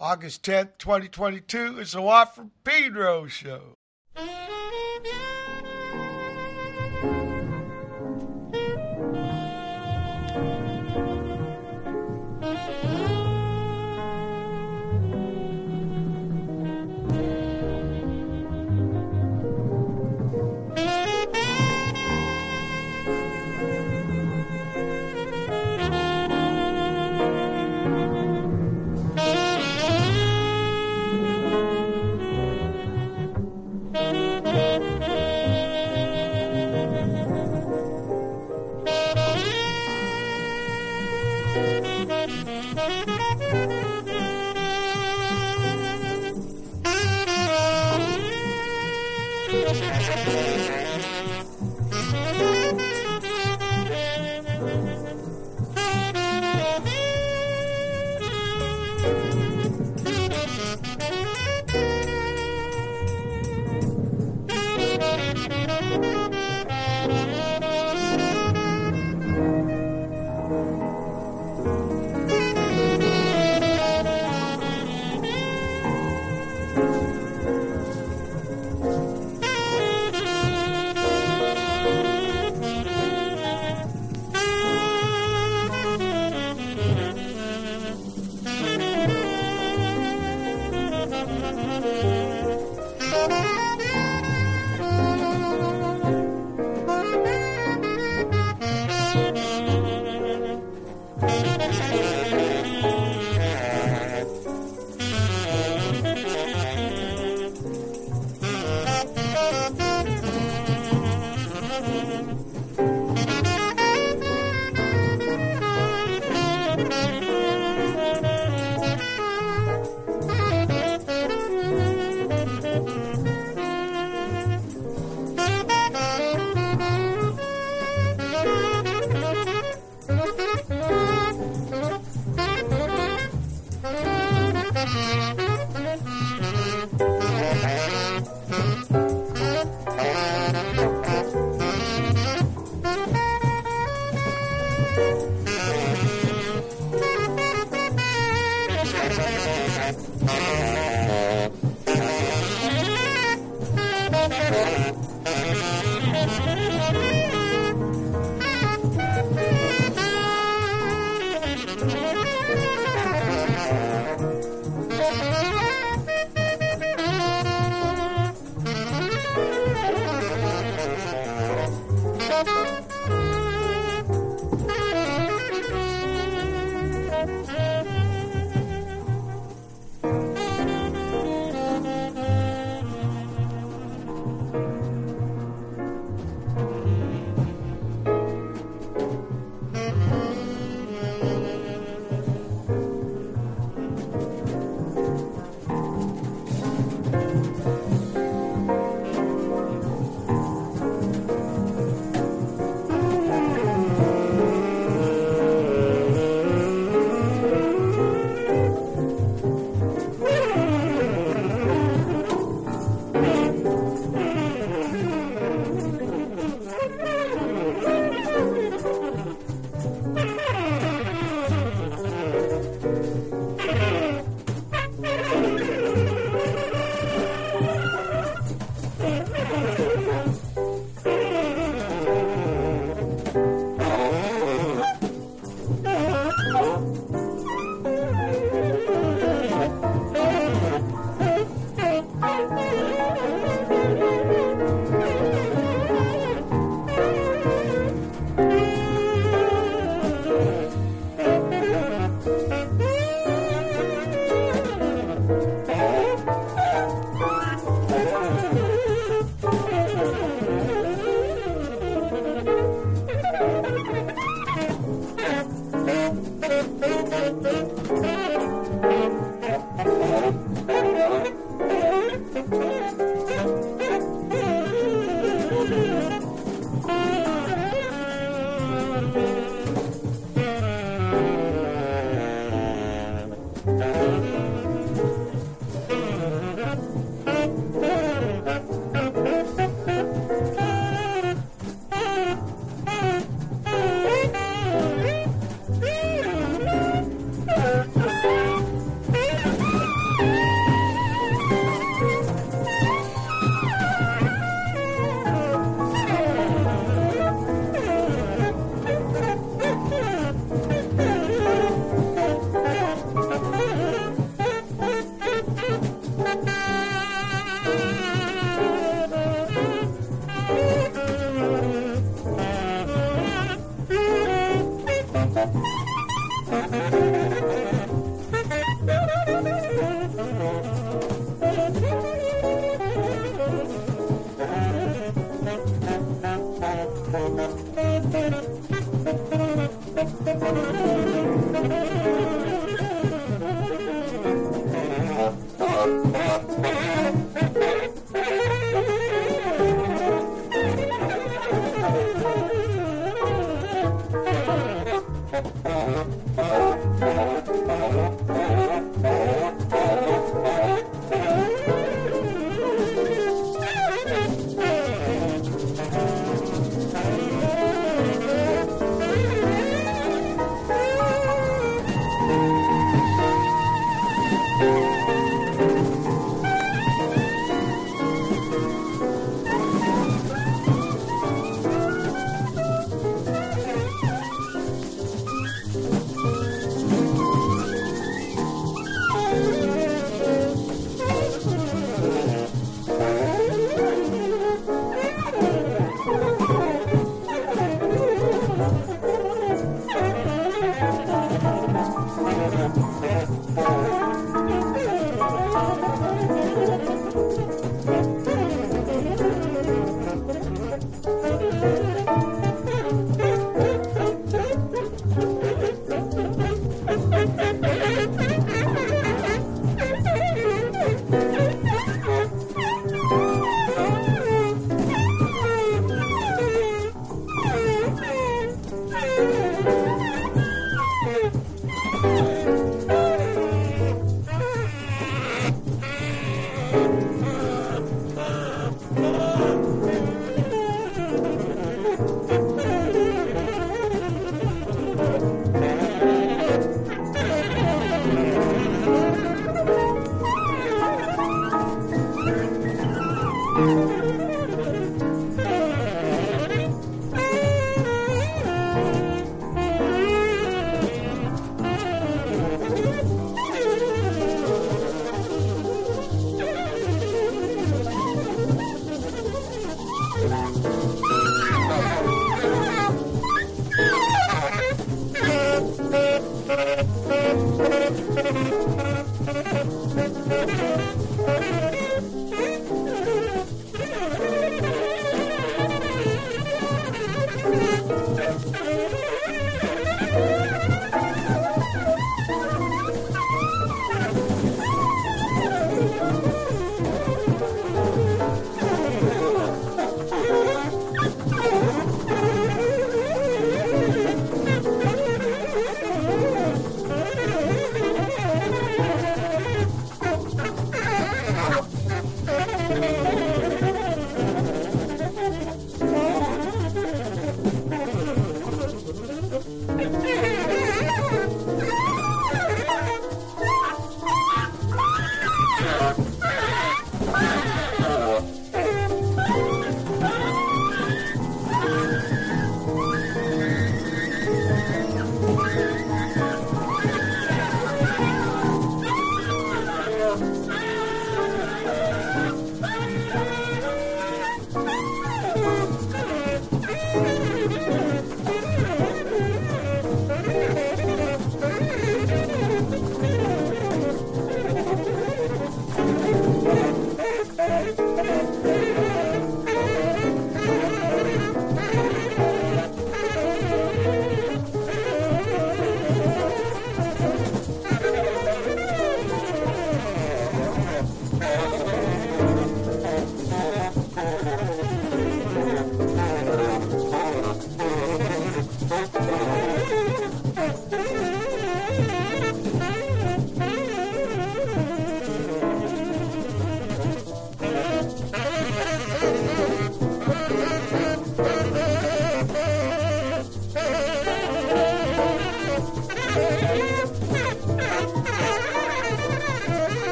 August 10th, 2022. It's a Watt from Pedro show. Oh, my God.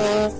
Yeah.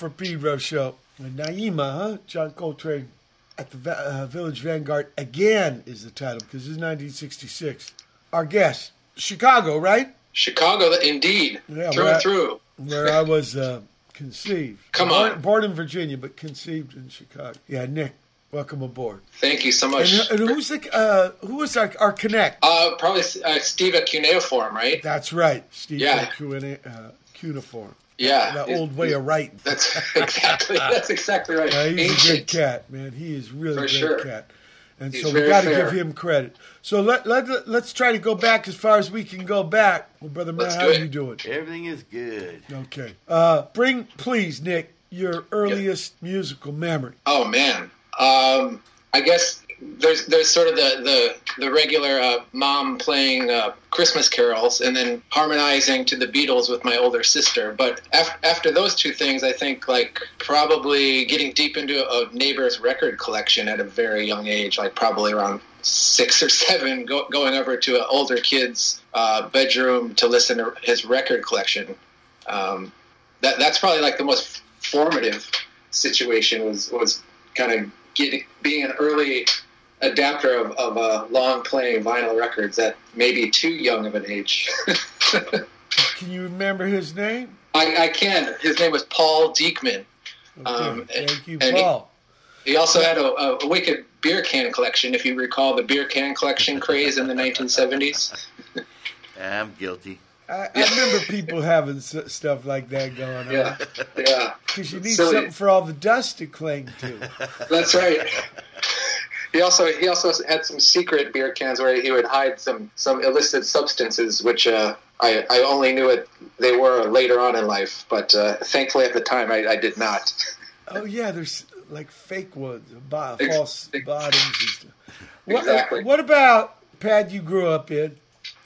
From Pedro show. And Naima, huh? John Coltrane at the uh, Village Vanguard again is the title because it's 1966. Our guest, Chicago, right? Chicago, indeed, Yeah, through and through. Where I was uh, conceived. Come born, on. Born in Virginia, but conceived in Chicago. Yeah, Nick, welcome aboard. Thank you so much. and who's the uh, who was our, our connect? Uh, probably uh, Steve at Cuneiform, right? That's right, Steve Yeah. Uh, Cuneiform. Yeah, That He's- old way of writing. That's exactly that's exactly right. Yeah, he's a good Ancient. cat, man. He is really For a great sure. cat. And He's so we got to give him credit. So let, let, let's try to go back as far as we can go back. Well, Brother Matt, how do are you doing? Everything is good. Okay. Uh, bring, please, Nick, your earliest musical memory. Oh man, um, I guess there's there's sort of the the, the regular uh, mom playing uh, Christmas carols and then harmonizing to the Beatles with my older sister. But af- after those two things, I think like probably getting deep into a neighbor's record collection at a very young age, like probably around six or seven, go- going over to an older kid's uh, bedroom to listen to his record collection. Um, that that's probably like the most formative situation was was kind of getting being an early adapter of, of uh, long playing vinyl records at maybe too young of an age. Can you remember his name? I, I can. His name was Paul Diekman. Okay. Um, Thank you, and he- Paul. He also had a, a wicked beer can collection, if you recall the beer can collection craze in the 1970s. I'm guilty. I, I remember people having s- stuff like that going on. Yeah, yeah, Because you need Silly. something for all the dust to cling to. that's right. He also he also had some secret beer cans where he would hide some some illicit substances, which uh, I I only knew it they were later on in life, but uh, thankfully at the time I, I did not. Oh yeah, there's like fake ones, false ex- bottoms and stuff. What, Exactly. What about pad you grew up in,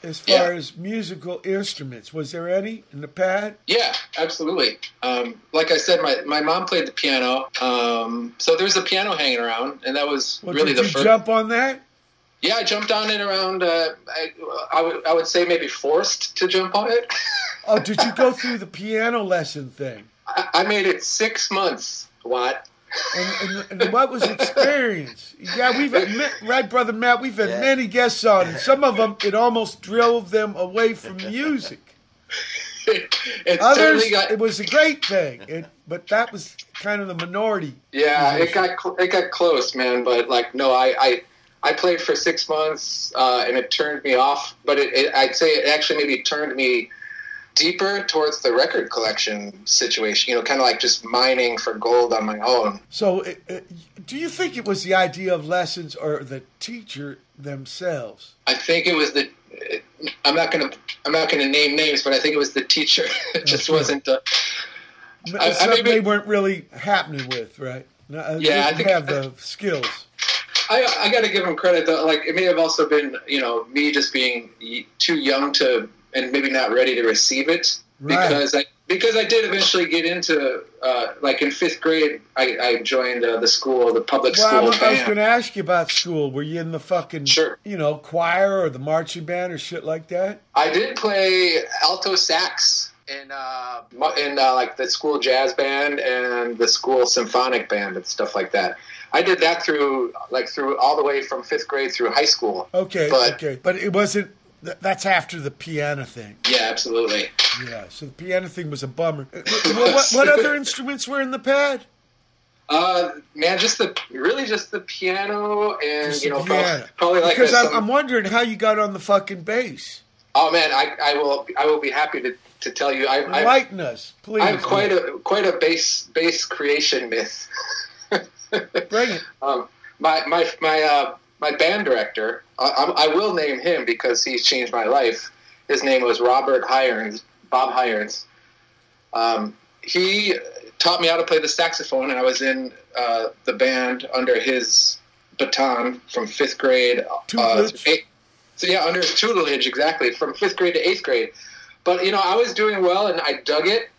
as far Yeah. as musical instruments? Was there any in the pad? Yeah, absolutely. Um, like I said, my, my mom played the piano, um, so there was a piano hanging around, and that was Well, really did the you first. jump on that? Yeah, I jumped on it around. Uh, I, I would I would say maybe forced to jump on it. Oh, did you go through the piano lesson thing? I, I made it six months. What? And, and, and what was experience? Yeah, we've had, right, brother Matt. We've had Yeah. many guests on, and some of them it almost drove them away from music. it Others, got it was a great thing, it, but that was kind of the minority. Yeah, it got cl- it got close, man. But like, no, I I, I played for six months, uh, and it turned me off. But it, it, I'd say it actually maybe turned me deeper towards the record collection situation. You know, kind of like just mining for gold on my own. So, it, it, do you think it was the idea of lessons or the teacher themselves? I think it was the. I'm not gonna I'm not gonna name names, but I think it was the teacher. it just Okay. wasn't. Uh, I- I Something maybe- they weren't really happening with, right? No, uh, Yeah, I think- have the skills. I, I got to give them credit though. Like it may have also been, you know, me just being too young to and maybe not ready to receive it Right. because I because I did eventually get into uh, like in fifth grade. I, I joined uh, the school, the public Well, I school was, I was band. going to ask you about school. Were you in the fucking, Sure. you know, choir or the marching band or shit like that? I did play alto sax in uh, in uh, like the school jazz band and the school symphonic band and stuff like that. I did that through like through all the way from fifth grade through high school. Okay, But- okay, but it wasn't. Th- That's after the piano thing. Yeah, absolutely. Yeah, so the piano thing was a bummer. What, what, what other instruments were in the pad? Uh, man, just the really just the piano and Just you know probably, probably like because a, some- I'm wondering how you got on the fucking bass. oh man, I, I will I will be happy to, to tell you I, I Enlighten us, please. I'm quite a quite a bass bass creation myth. Bring it. um, my my my uh, my band director, I, I will name him because he's changed my life. His name was Robert Hirons, Bob Hirons. Um, he taught me how to play the saxophone, and I was in uh, the band under his baton from fifth grade. Uh, eight- so yeah, under his tutelage, exactly from fifth grade to eighth grade. But you know, I was doing well, and I dug it.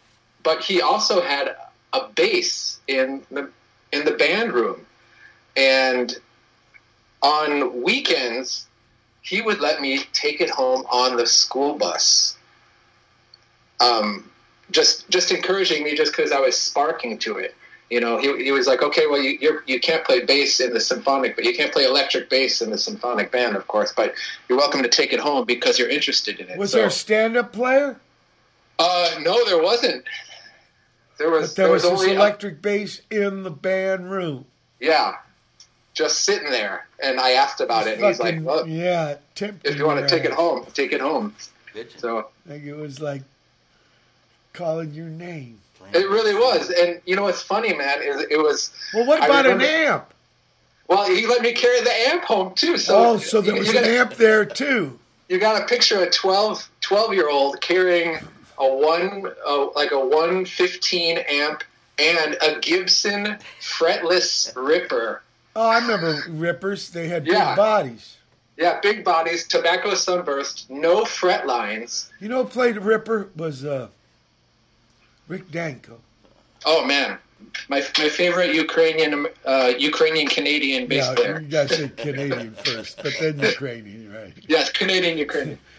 But he also had a bass in the in the band room, and on weekends he would let me take it home on the school bus. Um, just just encouraging me just because I was sparking to it. You know, he, he was like, okay, well, you you're, you can't play bass in the symphonic, but you can't play electric bass in the symphonic band, of course. But you're welcome to take it home because you're interested in it. Was So- there a stand-up player? Uh, no, there wasn't. There was. But there was, only this a- electric bass in the band room. yeah, just sitting there, and I asked about it, and he's like, well, yeah, tempting if you want to take it home, take it home. Bitch. So Like it was like calling your name. it really was, and you know what's funny, man, is it was. Well, what I about an amp? Well, he let me carry the amp home too. So oh, so there you- was you an got- amp there too. You got a picture of a 12, 12 year old carrying a one, uh, like a one fifteen amp and a Gibson fretless Ripper. Oh, I remember rippers. They had Yeah. big bodies. Yeah, big bodies, tobacco sunburst, no fret lines. You know who played ripper was uh, Rick Danko. Oh man, my my favorite Ukrainian uh, Ukrainian Canadian bass Yeah, player. you guys say Canadian first, but then Ukrainian, right? Yes, Canadian Ukrainian.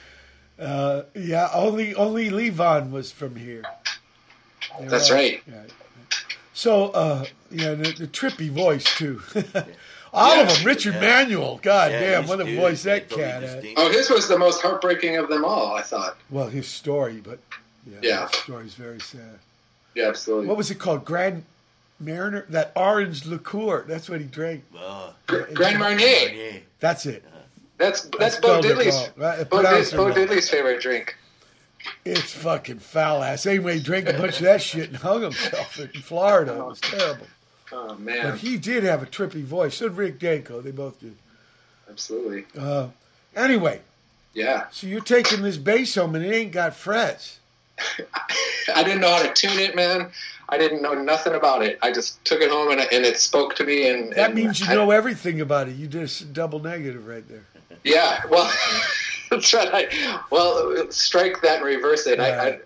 Uh, yeah, only only Levon was from here. They That's all- right. yeah. So, uh, yeah, the, the trippy voice too. all of them. Richard Yeah. Manuel. God Yeah, damn, what a dudes, voice that cat had. Oh, his was the most heartbreaking of them all. I thought. Well, his story, but yeah, Yeah. his story's very sad. Yeah, absolutely. What was it called? Grand Mariner? That orange liqueur. That's what he drank. Oh, Gr- Grand Marnier. Marnier. That's it. That's that's I Bo Diddley's. Right, Bo, pronounce Bo. Diddley's favorite drink. It's fucking foul ass. Anyway, he drank a bunch of that shit and hung himself in Florida. It was terrible. Oh man! But he did have a trippy voice. So did Rick Danko. They both did. absolutely. Uh, anyway, Yeah, so you're taking this bass home and it ain't got frets. I didn't know how to tune it, man. I didn't know nothing about it. I just took it home and, and it spoke to me. And That and means you I- know everything about it. You did a double negative right there. Yeah, well, that's right. I, well, strike that and reverse it. I, I,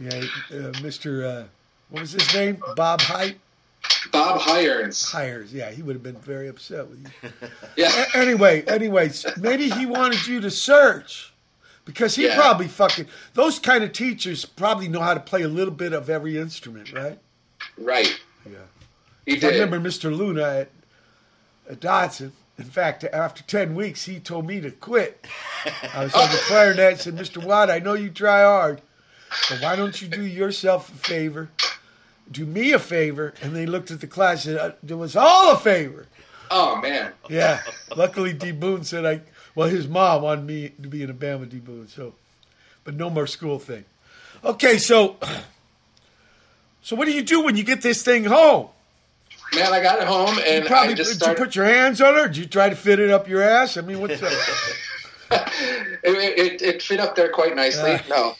Yeah, uh, Mr. Uh, what was his name? Bob Height? Bob Hirons. Hires. Yeah, he would have been very upset with you. Yeah, A- anyway, anyways, maybe he wanted you to search because he Yeah. probably fucking those kind of teachers probably know how to play a little bit of every instrument, right? right. Yeah. He I remember Mr. Luna at, at Dodson. In fact, after ten weeks, he told me to quit. I was on the clarinet. and Said, "Mr. Watt, I know you try hard, but why don't you do yourself a favor, do me a favor?" And they looked at the class and said, uh, "Do us all a favor." Oh man. Yeah. Luckily, D. Boon said I. Well, his mom wanted me to be in a band with D. Boon, so, but no more school thing. Okay, so, so what do you do when you get this thing home? Man, I got it home and You probably I just did started. you put your hands on? Or did you try to fit it up your ass? I mean, what's up? it, it, it fit up there quite nicely. Ah. no,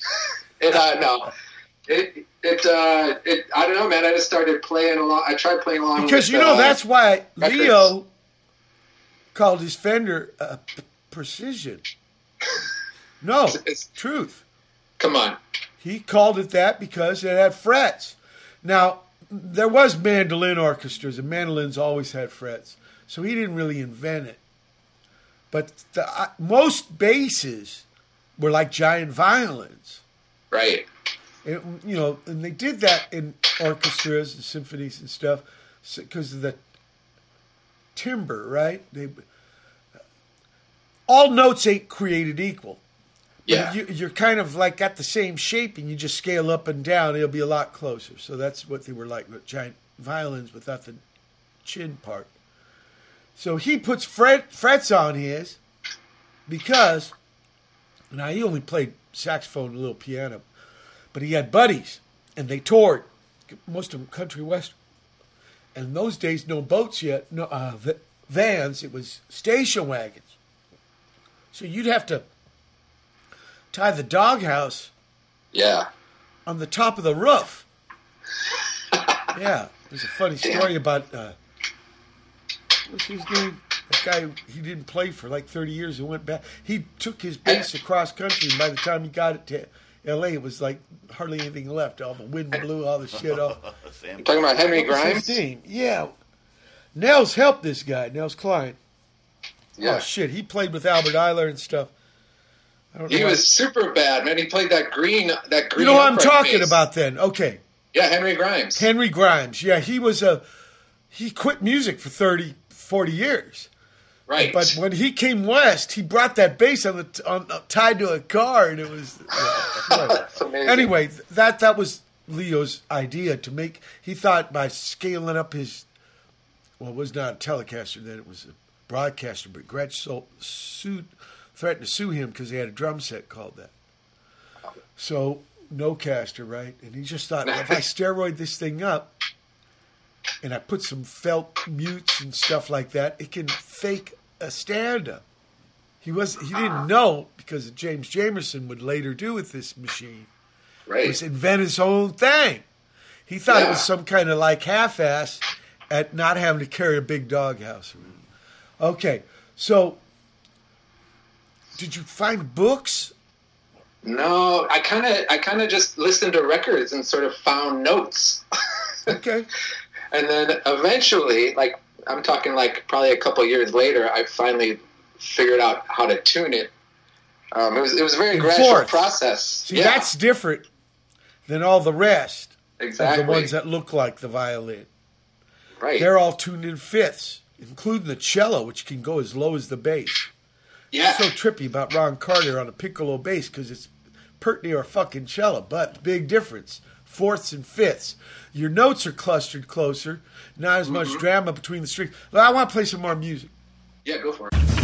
it uh, no, it it uh, it. I don't know, man. I just started playing along. I tried playing along Because with, you know uh, that's why records. Leo called his Fender uh, p- Precision. No, It's- truth. Come on. He called it that because it had frets. Now, there was mandolin orchestras, and mandolins always had frets, so he didn't really invent it. But the, uh, most basses were like giant violins. Right. It, you know, and they did that in orchestras and symphonies and stuff because of the timbre, right? They all notes ain't created equal. Yeah. you, you're kind of like got the same shape, and you just scale up and down. It'll be a lot closer. So that's what they were like, with giant violins without the chin part. So he puts fret, frets on his because now he only played saxophone and a little piano, but he had buddies and they toured, most of them country western. And in those days, no boats yet, no uh, vans. It was station wagons. So you'd have to tie the doghouse Yeah. on the top of the roof. yeah, there's a funny story about uh, what's his name? That guy he didn't play for like 30 years and went back. He took his bass across country, and by the time he got it to L.A., it was like hardly anything left. All the wind blew all the shit off. Sam, Talking about Henry Grimes. his name? Yeah, Nels helped this guy. Nels Cline. Yeah. Oh shit, he played with Albert Ayler and stuff. He was super bad, man. He played that green, that green. You know what I'm talking bass. about then? Okay. Yeah, Henry Grimes. Henry Grimes. Yeah, he was a he quit music for 30 40 years. right. But when he came west, he brought that bass on the on uh, tied to a car and it was yeah. Anyway, that that was Leo's idea to make he thought by scaling up his well, it was not a Telecaster then, it was a broadcaster, but Gretsch so, sued threatened to sue him because he had a drum set called that. So no caster, right? And he just thought, well, if I steroid this thing up and I put some felt mutes and stuff like that, it can fake a stand up. He was he didn't ah. know because James Jamerson would later do with this machine right. was invent his own thing. He thought it was some kind of like half ass at not having to carry a big doghouse around. Okay, so did you find books? No, I kind of, I kind of just listened to records and sort of found notes, Okay, and then eventually, like I'm talking like probably a couple years later, I finally figured out how to tune it. Um, it was it was a very In gradual fourth. process. see yeah, that's different than all the rest exactly of the ones that look like the violin. right. They're all tuned in fifths, including the cello, which can go as low as the bass. Yeah, so trippy about Ron Carter on a piccolo bass because it's pert near a fucking cello. But big difference, fourths and fifths. Your notes are clustered closer, not as much mm-hmm. drama between the strings. I want to play some more music. yeah. Go for it.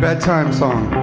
Bedtime song?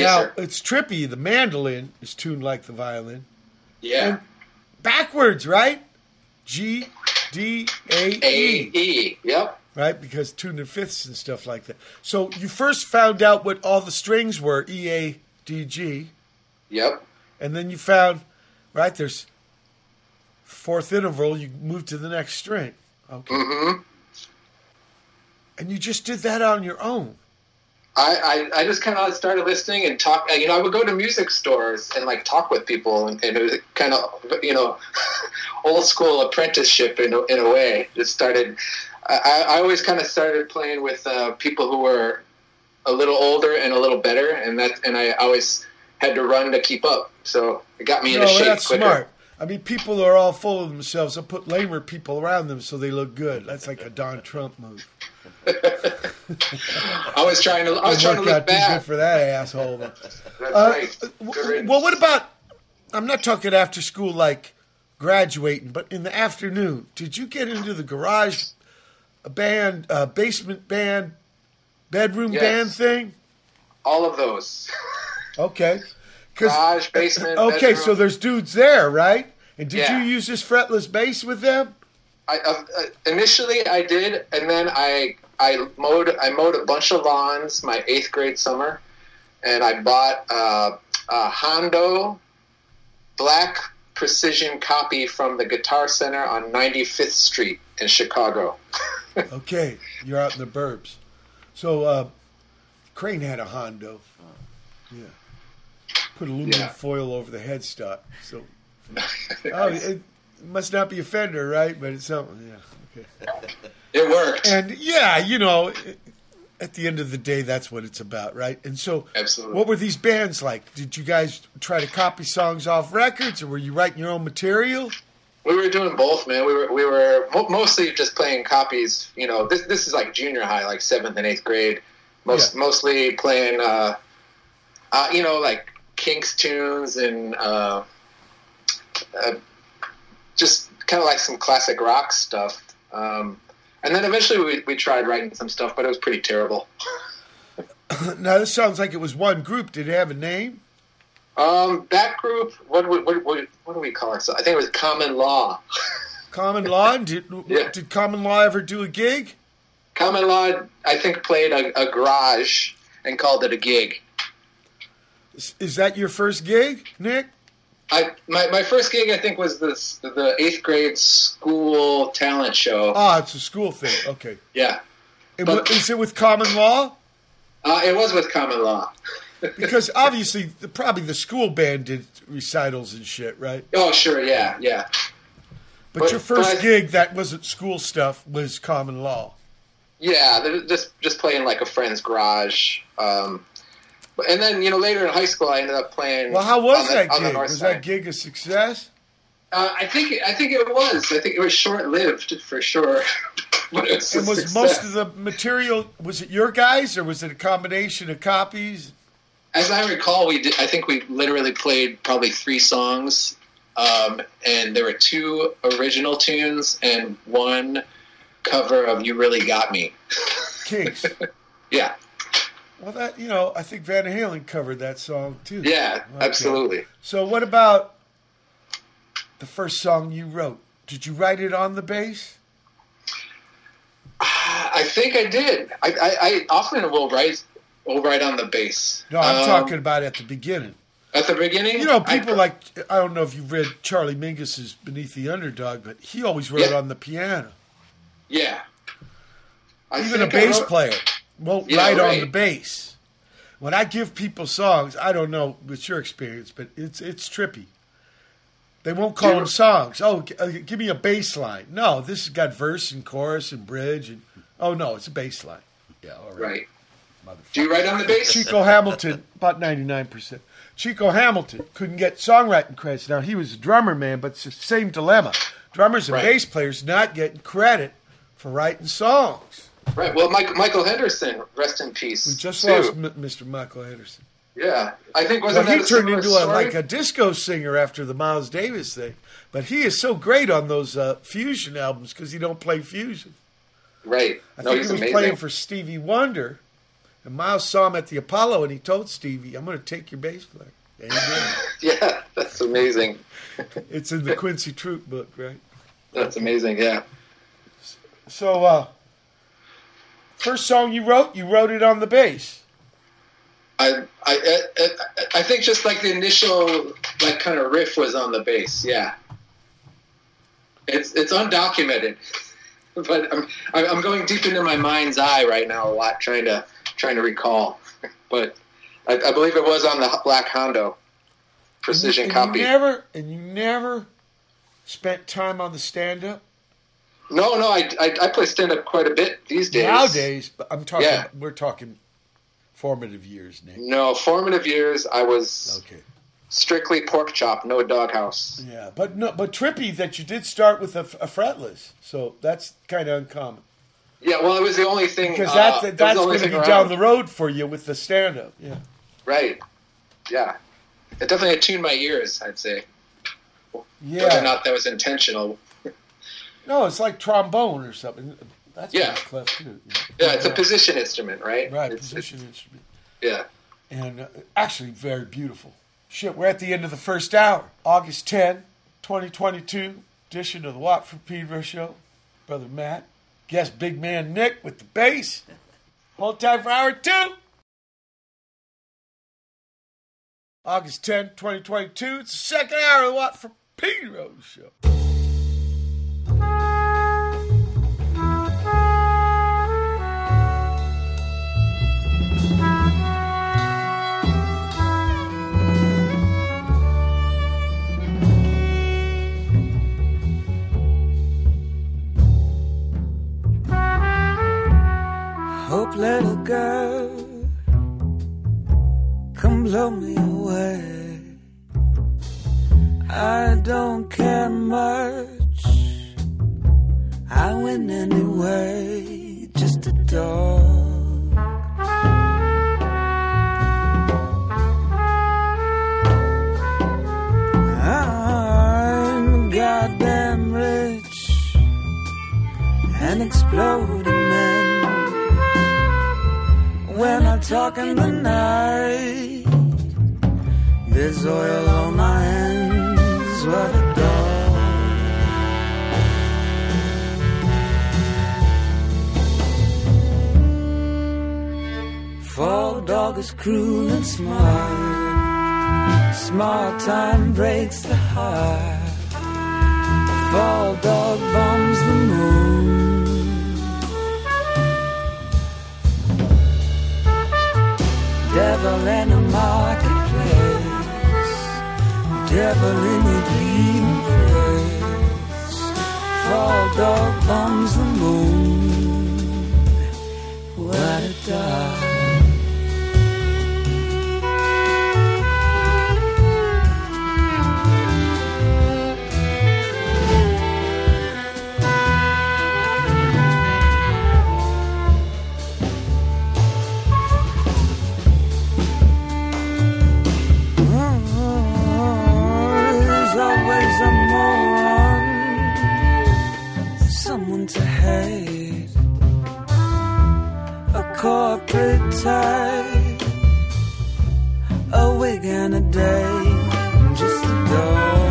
Yes, now, sir. it's trippy. The mandolin is tuned like the violin. Yeah. And backwards, right? G, D, A, A E. E. Yep. Right? Because tuned in fifths and stuff like that. So you first found out what all the strings were E, A, D, G. Yep. And then you found, right, there's fourth interval, you move to the next string. Okay. Mm-hmm. And you just did that on your own. I, I, I just kind of started listening and talk. You know, I would go to music stores and like talk with people, and, and it was kind of you know old school apprenticeship in a, in a way. Just started. I, I always kind of started playing with uh, people who were a little older and a little better, and that and I always had to run to keep up. So it got me No, into shape that's quicker. smart. I mean, people are all full of themselves. They'll put lamer people around them so they look good. That's like a Don Trump move. I was trying to. I was trying to Work look out too good bad. for that asshole. That's Uh, right. w- well, what about? I'm not talking after school like graduating, but in the afternoon, did you get into the garage band, uh, basement band, bedroom Yes. band thing? all of those? okay. Garage, basement. okay, bedroom. so there's dudes there, right? And did Yeah. you use this fretless bass with them? I, uh, uh, initially I did, and then I I mowed I mowed a bunch of lawns my eighth grade summer, and I bought uh, a Hondo black precision copy from the Guitar Center on 95th Street in Chicago. Okay, you're out in the burbs. So uh, Crane had a Hondo. Yeah. Put aluminum Yeah. foil over the headstock. So oh, it must not be a Fender, right? But it's something. Yeah. Okay. it worked. And yeah, you know, at the end of the day, that's what it's about, right? And so, Absolutely. what were these bands like? Did you guys try to copy songs off records, or were you writing your own material? We were doing both, man. We were we were mostly just playing copies. You know, this this is like junior high, like seventh and eighth grade. Most Yeah. mostly playing, uh, uh, you know, like Kinks tunes and uh, uh, just kind of like some classic rock stuff. Um, and then eventually we, we tried writing some stuff, but it was pretty terrible. now, this sounds like it was one group. Did it have a name? Um, that group, what, what, what, what, what do we call it? So I think it was Common Law. Common Law? Did, Yeah. did Common Law ever do a gig? Common Law, I think, played a, a garage and called it a gig. Is, is that your first gig, Nick? I my, my first gig I think was this the eighth grade school talent show. Ah, it's a school thing. Okay. Yeah, And But- is it with Common Law? uh, it was with Common Law. Because obviously, the, probably the school band did recitals and shit, right? Oh sure, yeah, yeah, But, But- your first but- gig that wasn't school stuff was Common Law. yeah. Just just playing like a friend's garage. Um, and then you know later in high school I ended up playing. Well, how was on the- that gig? north Was side. that gig a success? Uh, I think I think it was. I think it was short lived for sure. but it was, was most of the material was it your guys or was it a combination of copies? As I recall, we did. I think we literally played probably three songs, um, and there were two original tunes and one cover of "You Really Got Me." Kinks. Yeah, well, that you know, I think Van Halen covered that song too. yeah, Okay. absolutely. So, what about the first song you wrote? Did you write it on the bass? I think I did. I, I, I often will write will write on the bass. No, I'm Um, talking about at the beginning. at the beginning. You know, I- people like I don't know if you've read Charlie Mingus's Beneath the Underdog, but he always wrote Yeah. on the piano. yeah. I Even a bass wrote- player won't Yeah, write on the bass. When I give people songs, I don't know what's your experience, but it's it's trippy. They won't call Do you- them songs. Oh, g- uh, give me a bass line. No, this has got verse and chorus and bridge and oh no, it's a bass line. Yeah, all right. Right. Do you write on the bass? Chico Hamilton, about ninety nine percent. Chico Hamilton couldn't get songwriting credits. Now he was a drummer man, but it's the same dilemma. Drummers and Right. bass players not getting credit for writing songs. Right. Well, Mike, Michael Henderson, rest in peace. We just too. lost M- Mr. Michael Henderson. Yeah, I think wasn't he that a turned into a, like a disco singer after the Miles Davis thing. But he is so great on those uh, fusion albums because he don't play fusion. right. I no, think he was amazing. playing for Stevie Wonder, and Miles saw him at the Apollo, and he told Stevie, "I'm going to take your bass player." He yeah, that's amazing. it's in the Quincy Troupe book, right? That's amazing. Yeah. So, uh, first song you wrote, you wrote it on the bass. I, I, I, I think just like the initial like kind of riff was on the bass. Yeah. It's it's undocumented, but I'm I'm going deep into my mind's eye right now a lot, trying to trying to recall. But I, I believe it was on the Black Hondo precision and copy. You never and you never spent time on the stand-up. No, no, I, I, I play stand up quite a bit these days. Nowadays, but I'm talking. Yeah. We're talking formative years, Nick. No, formative years, I was Okay. strictly pork chop, no doghouse. Yeah, but no, but trippy that you did start with a, a fretless, so that's kind of uncommon Yeah, well, it was the only thing. because uh, that, was that's going to be thing down the road for you with the stand-up. Yeah. Right. Yeah. It definitely attuned my ears, I'd say. Whether Yeah. or not that was intentional. No, it's like trombone or something. That's Yeah. clef too. Yeah, it's a position instrument, right? Right, It's- position instrument. Yeah. and uh, actually very beautiful. Shit, we're at the end of the first hour. August 10, 2022, edition of the Watt from Pedro Show. Brother Matt, guest Big Man Nick with the bass. Hold time for hour two. August 10, 2022, it's the second hour of the Watt from Pedro Show. Little girl, come blow me away. I don't care much. I win anyway, just a dog. I'm rich and exploding when I talk in the night. There's oil on my hands, what a dog. Fall dog is cruel and smart. Small time breaks the heart. Fall dog bombs the moon. Devil in a marketplace, devil in a gleaming face. Fall dog bombs the moon. What a dog. Corporate a wig and a day, just a dog.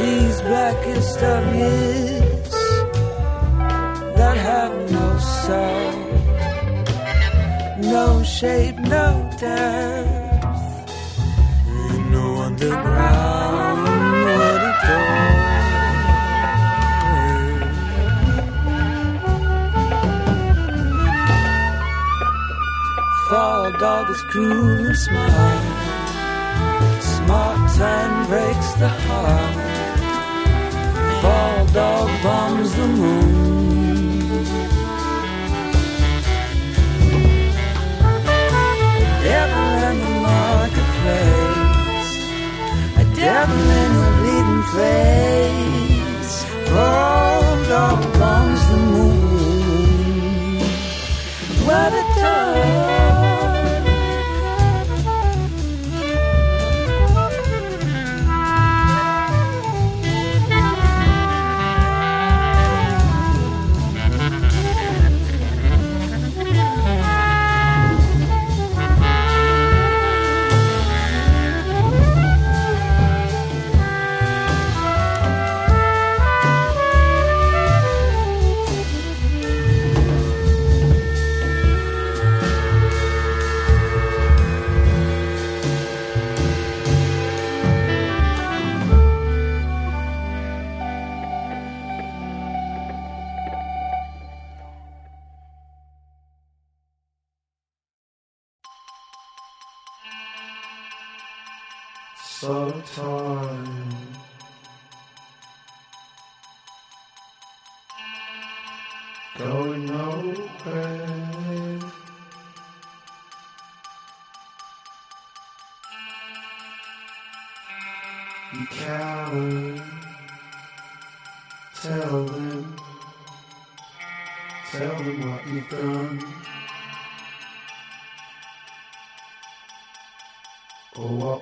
These blackest of years that have no soul, no shape, no depth, is cruel and smart. Smart time breaks the heart. Fall dog bombs the moon.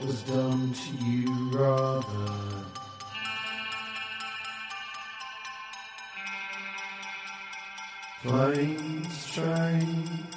was done to you rather. Planes, trains,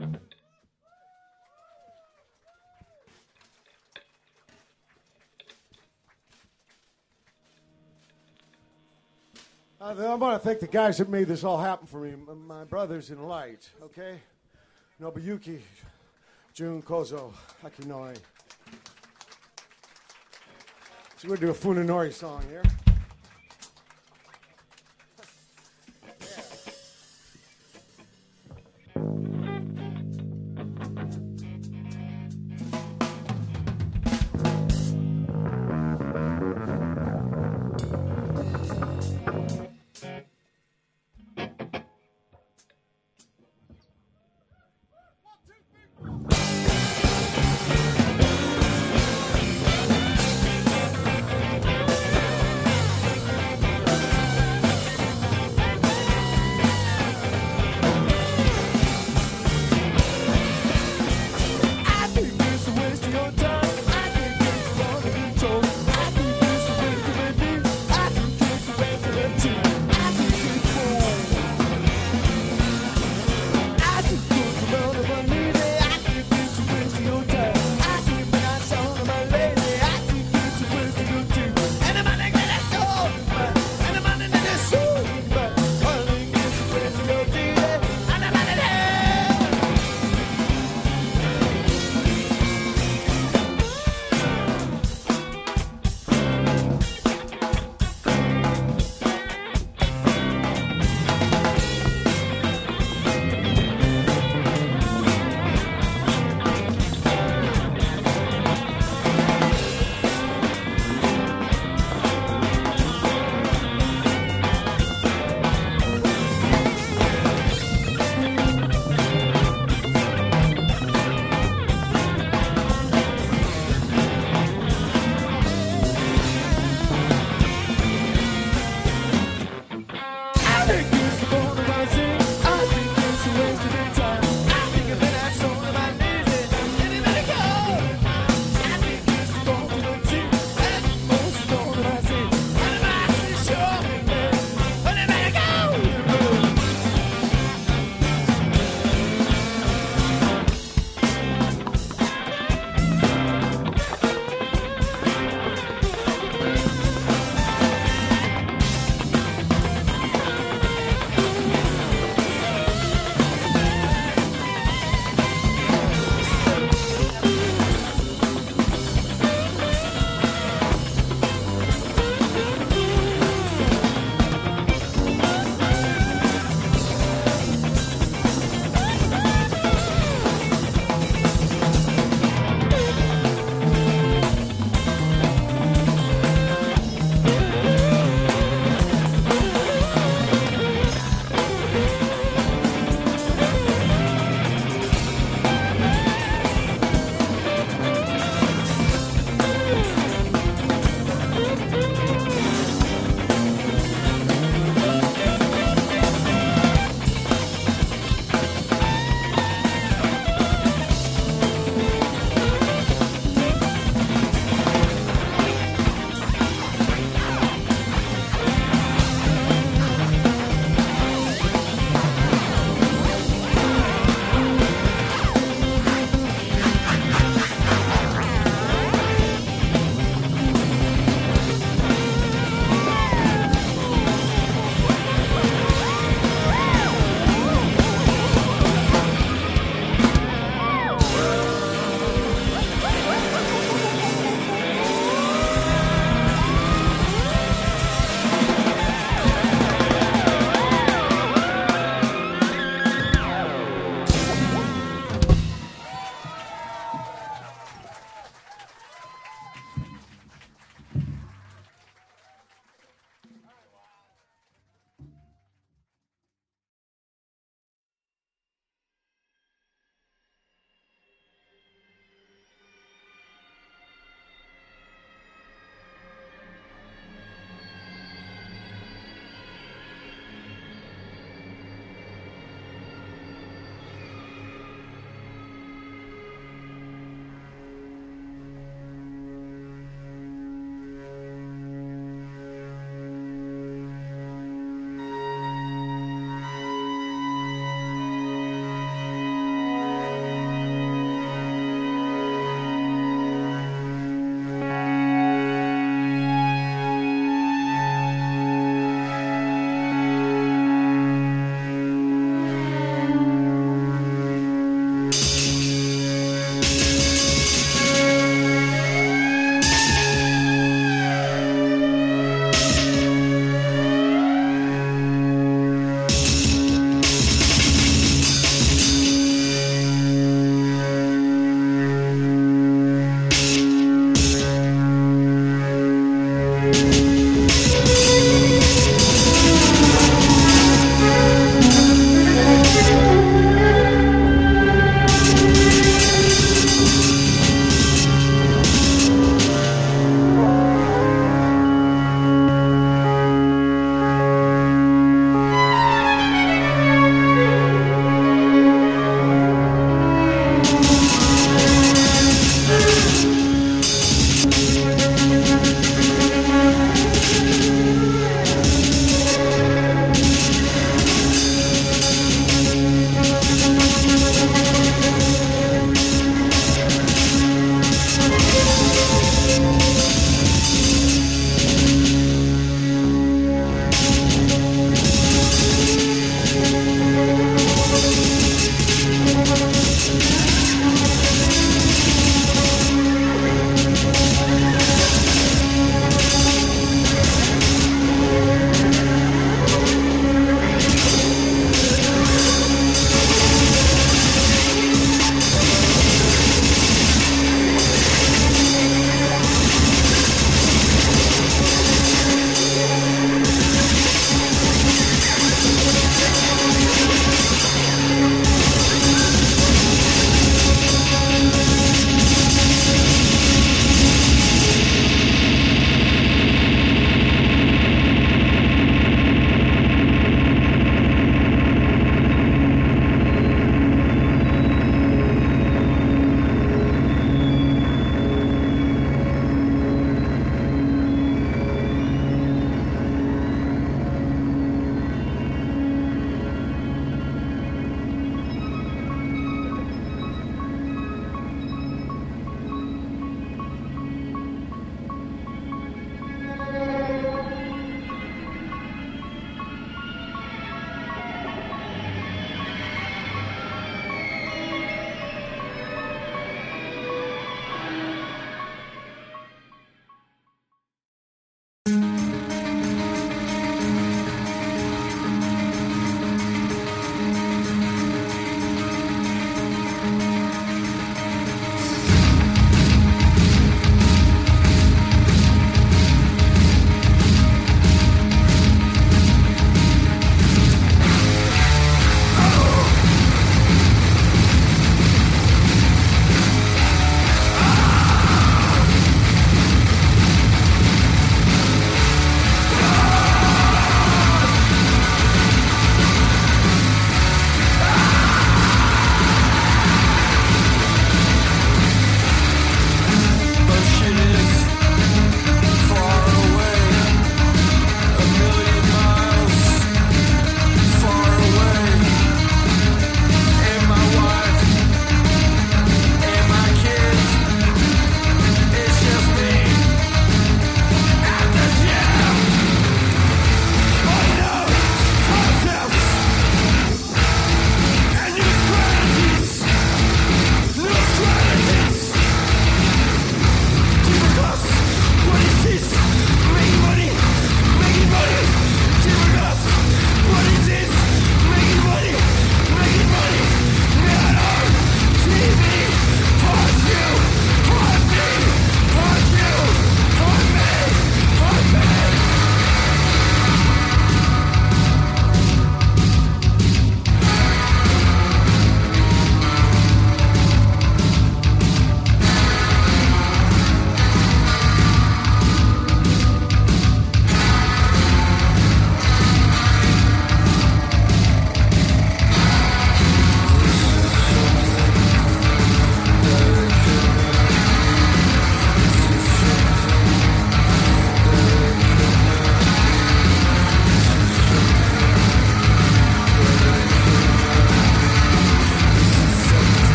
Uh, I want to thank the guys that made this all happen for me. My brothers in light, okay? Nobuyuki, Jun Kozo, Akinoi. So we're going to do a Funanori song here.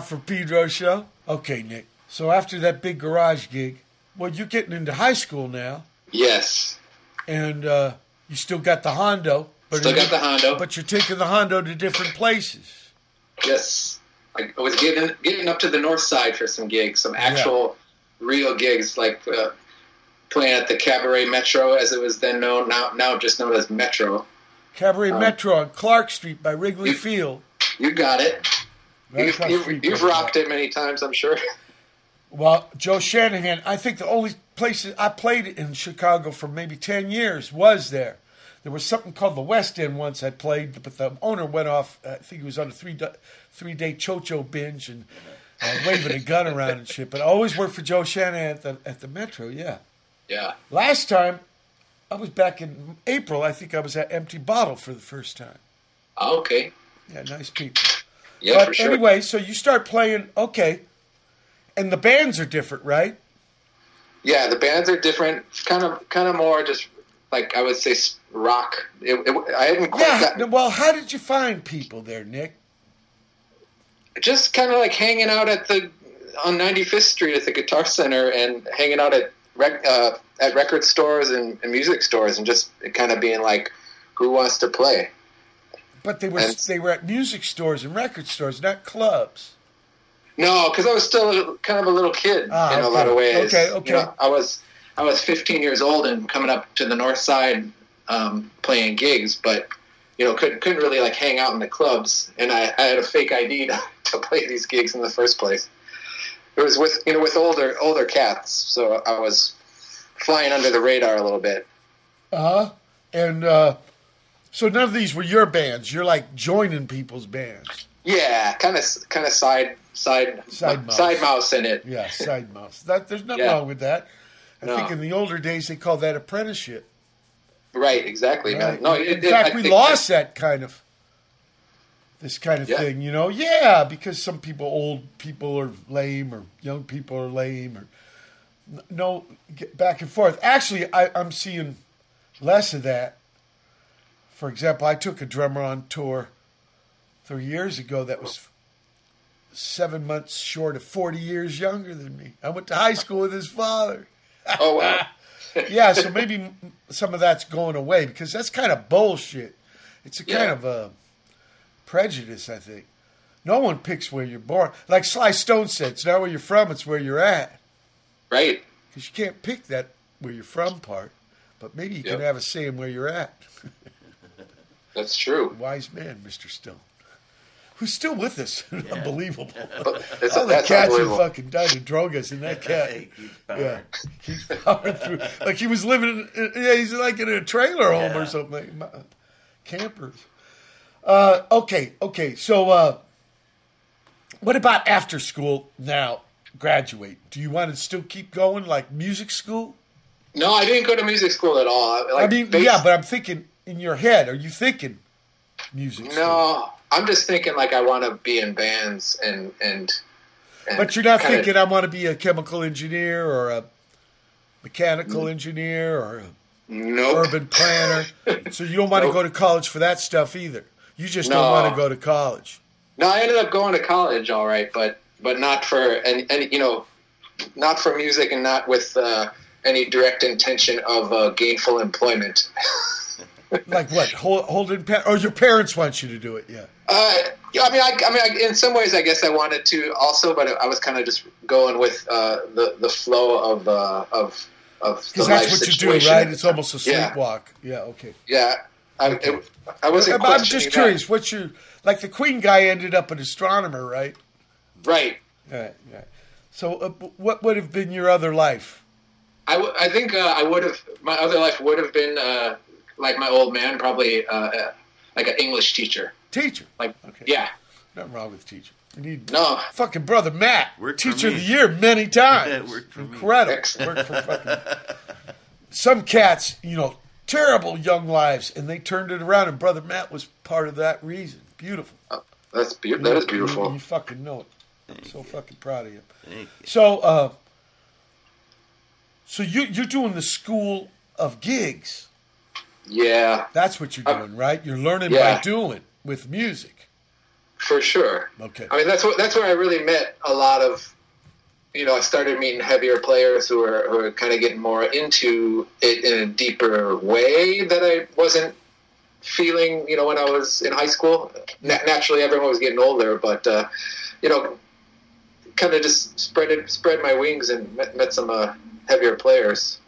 For Pedro show. Okay, Nick. So after that big garage gig, well, you're getting into high school now, Yes. and uh, you still got the Hondo. But Still got the Hondo. But you're taking the Hondo to different places. Yes. I was getting getting up to the north side for some gigs, some actual real gigs, like uh, playing at the Cabaret Metro, as it was then known. Now, now just known as Metro. Cabaret Um, Metro on Clark Street by Wrigley you- Field. You got it. You've, you've, you've rocked it many times, I'm sure. Well, Joe Shanahan, I think the only places I played in Chicago for maybe 10 years was there. There was something called the West End once I played, but the owner went off, I think he was on a three, three day chocho binge and uh, waving a gun around and shit. But I always worked for Joe Shanahan at the, at the Metro, yeah. Yeah. Last time, I was back in April. I think I was at Empty Bottle for the first time. Okay. Yeah, nice people. Yeah, but for sure. anyway, so you start playing, okay, and the bands are different, right? Yeah, the bands are different. Kind of, kind of more just like I would say rock. It, it, I hadn't quite Yeah. gotten- Well, how did you find people there, Nick? just kind of like hanging out at the on 95th Street at the Guitar Center and hanging out at rec, uh, at record stores and, and music stores and just kind of being like, who wants to play? But they were they were at music stores and record stores, not clubs. No, because I was still kind of a little kid Ah, in a okay. lot of ways. Okay, okay. You know, I was I was 15 years old and coming up to the North Side um, playing gigs, but you know couldn't couldn't really like hang out in the clubs, and I, I had a fake ID to, to play these gigs in the first place. It was with you know with older older cats, so I was flying under the radar a little bit. Uh huh. And uh, so none of these were your bands. You're like joining people's bands. Yeah, kind of kind of side side Side mouse. side mouse in it. Yeah, side mouse. That there's nothing Yeah. wrong with that. I No. think in the older days they called that apprenticeship. Right, exactly. Right? No, in it, it- fact, we lost that kind of this kind of Yeah. thing. You know, yeah, because some people, old people, are lame, or young people are lame, or no back and forth. Actually, I, I'm seeing less of that. For example, I took a drummer on tour three years ago that was seven months short of 40 years younger than me. I went to high school with his father. Oh wow. yeah, so maybe some of that's going away because that's kind of bullshit. It's a kind of a prejudice, I think. No one picks where you're born. Like Sly Stone said, it's not where you're from, it's where you're at. Right. Because you can't pick that where you're from part, but maybe you can have a say in where you're at. That's true. Wise man, Mr. Stone. Who's still with us. Unbelievable. That's, All the cats have unbelievable. fucking died of drogas, and that cat. He. Yeah, keeps powering through. Like he was living, in, yeah, he's like in a trailer home Yeah. or something. Ma- Campers. Uh, okay, okay. So, uh, what about after school now? Graduate? Do you want to still keep going, like music school? No, I didn't go to music school at all. Like, I mean, bas- yeah, but I'm thinking in your head. Are you thinking music? no, I'm just thinking like I want to be in bands and and. and But you're not thinking I want to be a chemical engineer or a mechanical engineer or a Nope. urban planner. so you don't want to go to college for that stuff either. You just No. don't want to go to college. No, I ended up going to college, all right, but but not for and and you know, not for music and not with uh, any direct intention of uh, gainful employment. Like what? Hold, holding pa- or your parents want you to do it? Yeah. Uh, yeah, I mean, I, I mean, I, in some ways, I guess I wanted to also, but I was kind of just going with uh, the the flow of uh, of of the Because life that's what you do, right? It's almost a Yeah. sleepwalk. Yeah. Okay. Yeah, I, Okay. it, I wasn't. I'm just that. curious. What's your like? The Queen guy ended up an astronomer, right? Right. Right. Right. So, uh, what would have been your other life? I, w- I think uh, I would have. My other life would have been uh, like my old man, probably uh, uh, like an English teacher. Teacher. Like, Okay. yeah, Nothing wrong with teacher. You need no, fucking brother Matt, Worked for teacher of the year many times. Yeah, worked for. Incredible. Excellent. Worked for fucking some cats, you know, terrible young lives, and they turned it around. And brother Matt was part of that reason. Beautiful. that's be- that is beautiful. you fucking know it. I'm so fucking proud of you. Thank you. So, uh, so you you're doing the school of gigs. Yeah, That's what you're Uh, doing, right? You're learning by doing with music. for sure. Okay. I mean, that's what that's where I really met a lot of. You know, I started meeting heavier players who are who are kind of getting more into it in a deeper way that I wasn't feeling. You know, when I was in high school. Na- naturally, everyone was getting older, but uh, you know, kind of just spread it, spread my wings and met, met some uh, heavier players.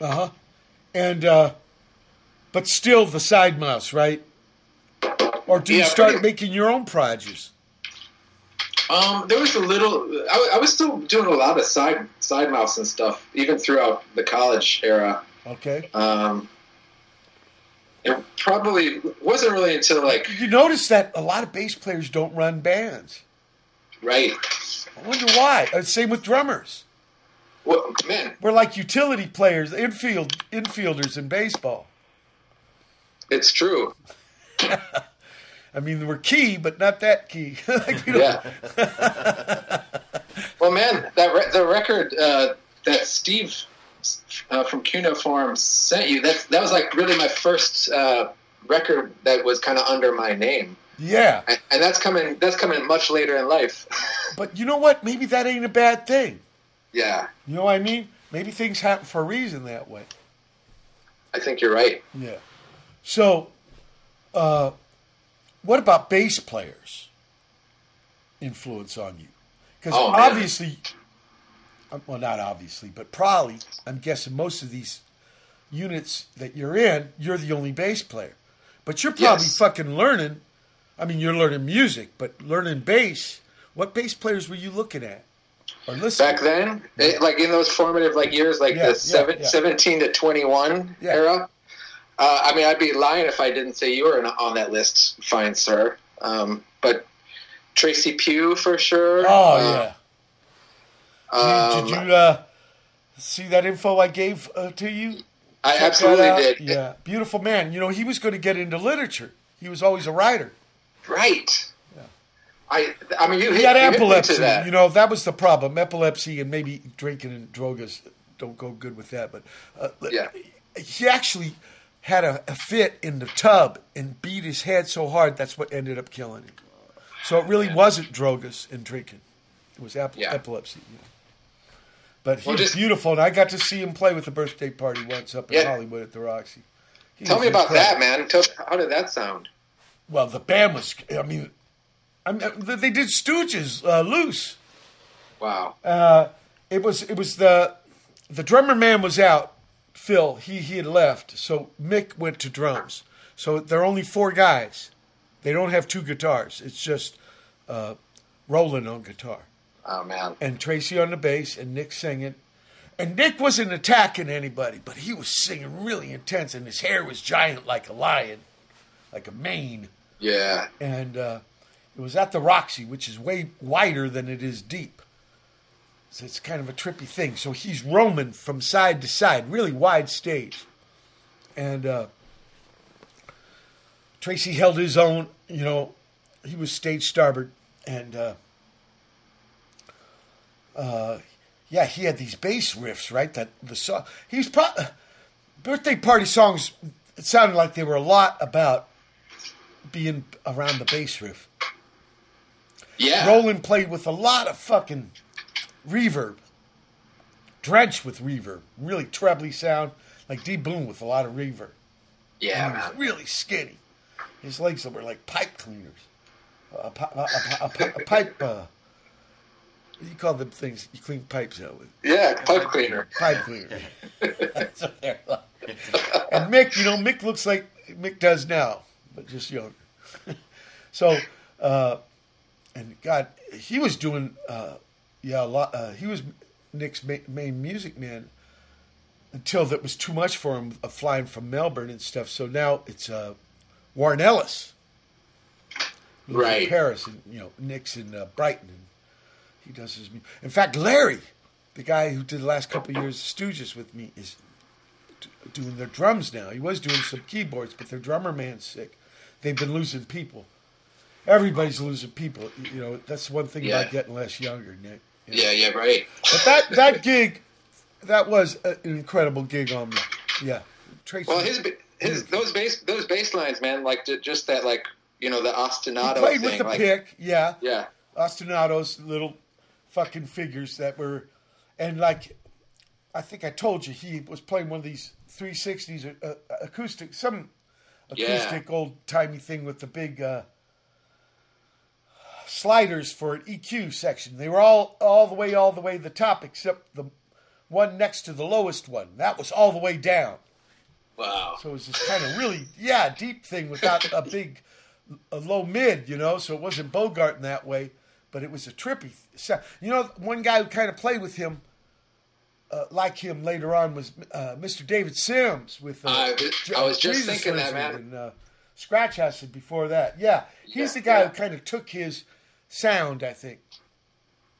Uh huh. And uh, but still the side mouse, right? Or do you start making your own projects? Um, there was a little. I, I was still doing a lot of side side mouse and stuff, even throughout the college era. Okay. Um, it probably wasn't really until like You notice that a lot of bass players don't run bands. right. I wonder why. Uh, same with drummers. Well, man, We're like utility players, infield infielders in baseball. It's true. I mean, we're key, but not that key. Like, Yeah. well, man, that re- the record uh, that Steve uh, from Cuneiform sent you that that was like really my first uh, record that was kind of under my name, yeah. and, and that's coming that's coming much later in life. But you know what? Maybe that ain't a bad thing. yeah, You know what I mean? Maybe things happen for a reason that way. I think you're right. Yeah. So, uh, what about bass players' influence on you? Because Oh, obviously, uh, well, not obviously, but probably, I'm guessing most of these units that you're in, you're the only bass player. But you're probably Yes. fucking learning. I mean, you're learning music, but learning bass. What bass players were you looking at or listening? Back then, it, like in those formative like years, like Yeah, the yeah, seven, yeah. 17 to 21 Yeah. era. Uh, I mean, I'd be lying if I didn't say you were on that list, fine sir. Um, but Tracy Pew for sure. Oh Uh, yeah. um, did, did you uh, see that info I gave uh, to you? I Check absolutely did. Yeah, beautiful man. You know, he was going to get into literature. He was always a writer. Right. I, I mean, you He hit, had you epilepsy. You know, that was the problem. Epilepsy and maybe drinking and drogas don't go good with that. But uh, Yeah. he actually had a, a fit in the tub and beat his head so hard that's what ended up killing him. So it really wasn't drogas and drinking. It was ep- Yeah. epilepsy. you know. But he Well, was just- beautiful, and I got to see him play with the birthday party once up in Yeah. Hollywood at the Roxy. He Tell me about incredible. that, man. Tell, how did that sound? Well, the band was. I mean, I mean they did Stooges uh, loose. Wow. Uh, it was it was the the drummer man was out. Phil he he had left, so Mick went to drums. So there are only four guys. They don't have two guitars. It's just uh, Rowland on guitar Oh, man. and Tracy on the bass and Nick singing. And Nick wasn't attacking anybody, but he was singing really intense, and his hair was giant like a lion, like a mane Yeah. and uh, it was at the Roxy, which is way wider than it is deep. So it's kind of a trippy thing. So he's roaming from side to side, really wide stage. And uh, Tracy held his own, you know, he was stage starboard. And uh, uh, yeah, he had these bass riffs, right? That the song, he was pro- birthday party songs, it sounded like they were a lot about being around the bass riff. Yeah. Rowland played with a lot of fucking reverb, drenched with reverb, really trebly sound, like D. Boon with a lot of reverb. Yeah, he was really skinny. His legs were like pipe cleaners. A, a, a, a, a pipe. Uh, what do you call them things you clean pipes out with? Yeah, pipe cleaner. Pipe cleaner. That's what they're like. And Mick, you know, Mick looks like Mick does now, but just younger. so, uh, and God, he was doing, uh, yeah, a lot. Uh, he was Nick's ma- main music man until that was too much for him, uh, flying from Melbourne and stuff. So now it's uh, Warren Ellis, Right. Paris, and you know, Nick's in uh, Brighton, and he does his. mu- In fact, Larry, the guy who did the last couple of years of Stooges with me, is d- doing their drums now. He was doing some keyboards, but their drummer man's sick. They've been losing people. Everybody's losing people. You know, that's one thing Yeah. about getting less younger, Nick. Know? Yeah, yeah, right. But that that gig, that was an incredible gig on me. Yeah, Tracy. Well, his his those bass those bass lines, man, like just that like you know the He ostinato played thing. with the like, pick, yeah. Yeah, Ostinatos, little fucking figures that were, and like, I think I told you he was playing one of these 360s uh, uh, acoustic, some Yeah. acoustic old timey thing with the big uh, sliders for an EQ section. They were all all the way all the way to the top except the one next to the lowest one. That was all the way down. wow. So it was this kind of really, yeah, deep thing without a big, a low mid, you know. So it wasn't Bogart in that way, but it was a trippy. sound. You know, one guy who kind of played with him, uh, like him later on, was uh, Mr. David Sims with. Uh, I was- J- I was just Jesus thinking that, man. And, uh, Scratch Acid before that. Yeah, he's Yeah, the guy yeah. who kind of took his sound, I think.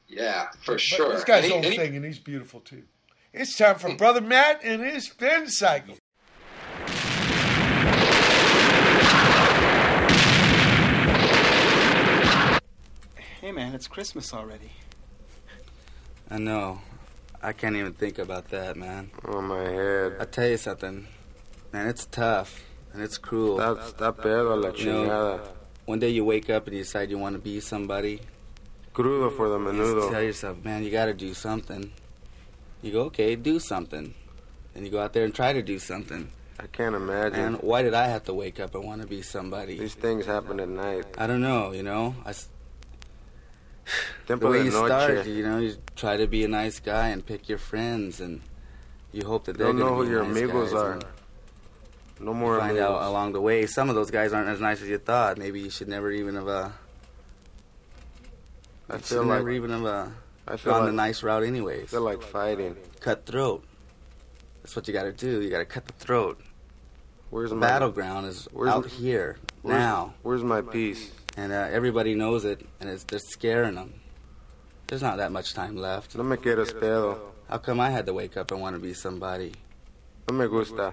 Yeah, for But sure. This guy's And he- own thing, and he's beautiful too. It's time for Brother Matt and his spin cycle. Hey man, it's Christmas already. I know. I can't even think about that, man. Oh, my head. I tell you something, man. It's tough and it's cruel. Está, está pedo la You know, chingada. One day you wake up and you decide you want to be somebody. Crudo for the You just tell yourself, man, you got to do something. You go, okay, do something. And you go out there and try to do something. I can't imagine. And why did I have to wake up and want to be somebody? These things happen at night. I don't know, you know. I the way you start, you know, you try to be a nice guy and pick your friends, and you hope that they're Don't know who your nice amigos are. and No more you find out along the way some of those guys aren't as nice as you thought. Maybe you should never even have uh, I feel never like even have uh, I feel gone the nice route I anyways. feel like fighting. Cut throat. That's what you got to do. You got to cut the throat. Where's The my battleground is where's out the- here where's, now, Where's my piece? and uh, everybody knows it, and it's they're scaring them. There's not that much time left. No me quieres pedo. How come I had to wake up and want to be somebody? No me gusta.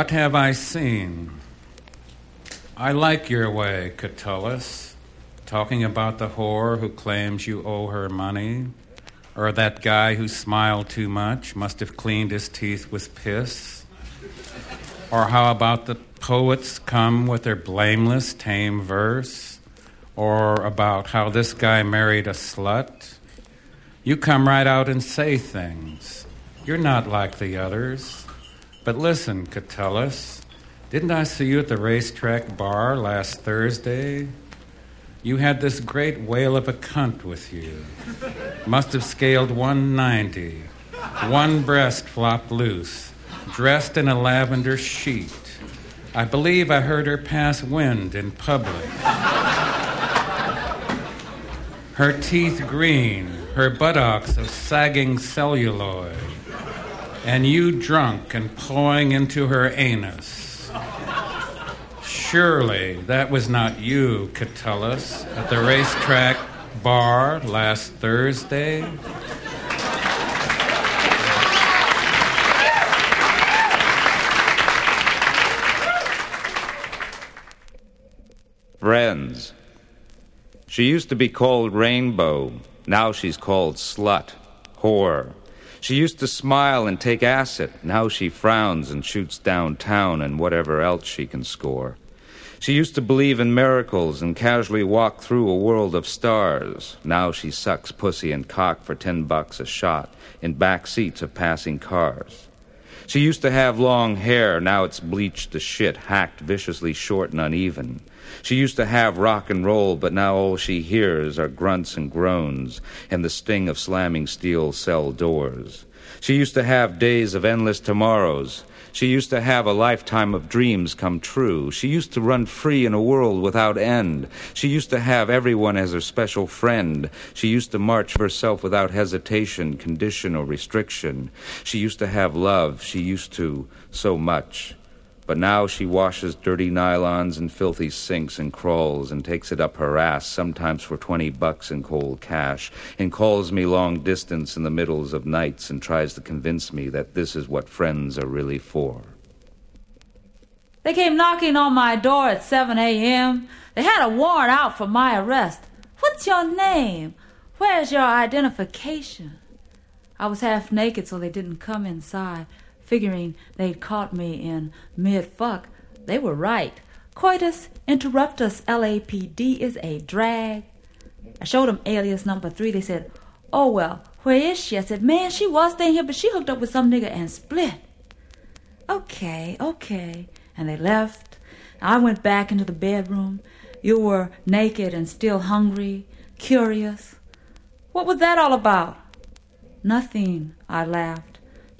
What have I seen? I like your way, Catullus, talking about the whore who claims you owe her money, or that guy who smiled too much, must have cleaned his teeth with piss, or how about the poets come with their blameless, tame verse, or about how this guy married a slut. You come right out and say things. You're not like the others. But listen, Catullus, didn't I see you at the racetrack bar last Thursday? You had this great whale of a cunt with you. Must have scaled 190. One breast flopped loose, dressed in a lavender sheet. I believe I heard her pass wind in public. Her teeth green, her buttocks of sagging celluloid and you drunk and pawing into her anus. Surely that was not you, Catullus, at the racetrack bar last Thursday? Friends. She used to be called Rainbow. Now she's called Slut, Whore. She used to smile and take acid. Now she frowns and shoots downtown and whatever else she can score. She used to believe in miracles and casually walk through a world of stars. Now she sucks pussy and cock for ten bucks a shot in back seats of passing cars. She used to have long hair, now it's bleached to shit, hacked viciously short and uneven. She used to have rock and roll, but now all she hears are grunts and groans and the sting of slamming steel cell doors. She used to have days of endless tomorrows. She used to have a lifetime of dreams come true. She used to run free in a world without end. She used to have everyone as her special friend. She used to march for herself without hesitation, condition, or restriction. She used to have love. She used to so much. But now she washes dirty nylons and filthy sinks and crawls and takes it up her ass, sometimes for twenty bucks in cold cash, and calls me long distance in the middles of nights and tries to convince me that this is what friends are really for. They came knocking on my door at 7 a.m. They had a warrant out for my arrest. What's your name? Where's your identification? I was half naked, so they didn't come inside, figuring they'd caught me in mid fuck. They were right. Coitus interruptus LAPD is a drag. I showed them alias number three. They said, Oh, well, where is she? I said, Man, she was staying here, but she hooked up with some nigga and split. Okay, okay. And they left. I went back into the bedroom. You were naked and still hungry, curious. What was that all about? Nothing, I laughed.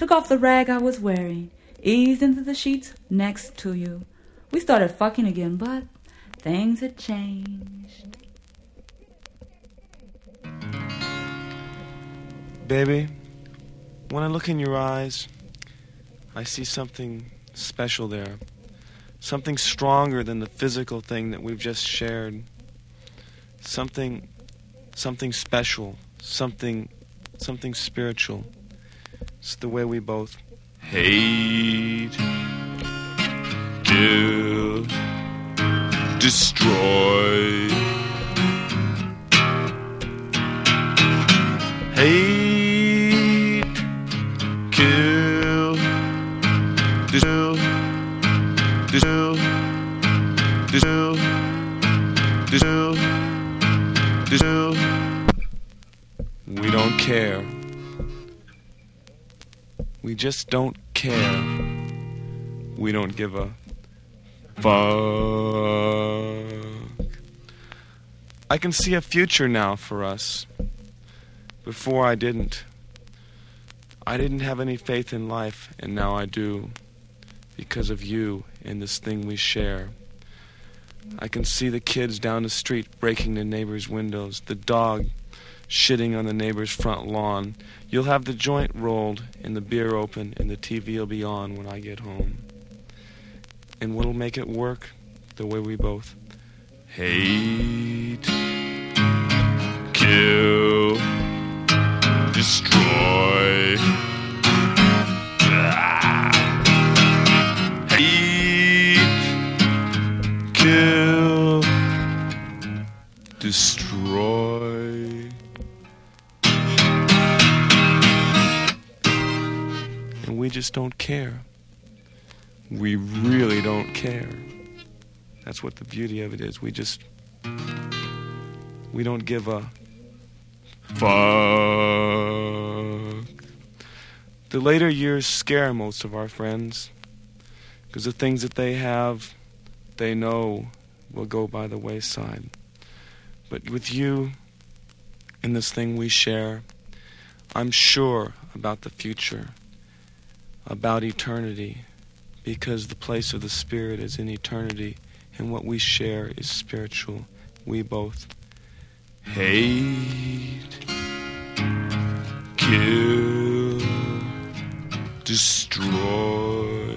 Took off the rag I was wearing, eased into the sheets next to you. We started fucking again, but things had changed. Baby, when I look in your eyes, I see something special there. Something stronger than the physical thing that we've just shared. Something something special, something something spiritual. It's the way we both hate, kill, destroy. Hate, kill, distill, distill, distill, distill, distill. we don't care. We just don't care. We don't give a fuck. I can see a future now for us. Before I didn't. I didn't have any faith in life, and now I do. Because of you and this thing we share. I can see the kids down the street breaking the neighbors' windows, the dog shitting on the neighbor's front lawn. You'll have the joint rolled and the beer open, and the TV will be on when I get home. And what'll make it work? The way we both hate, kill, destroy. Ah. Hate, kill, destroy. We just don't care. We really don't care. That's what the beauty of it is. We just. We don't give a. Fuck. The later years scare most of our friends because the things that they have, they know will go by the wayside. But with you in this thing we share, I'm sure about the future, about eternity, because the place of the Spirit is in eternity, and what we share is spiritual. We both hate, kill, destroy.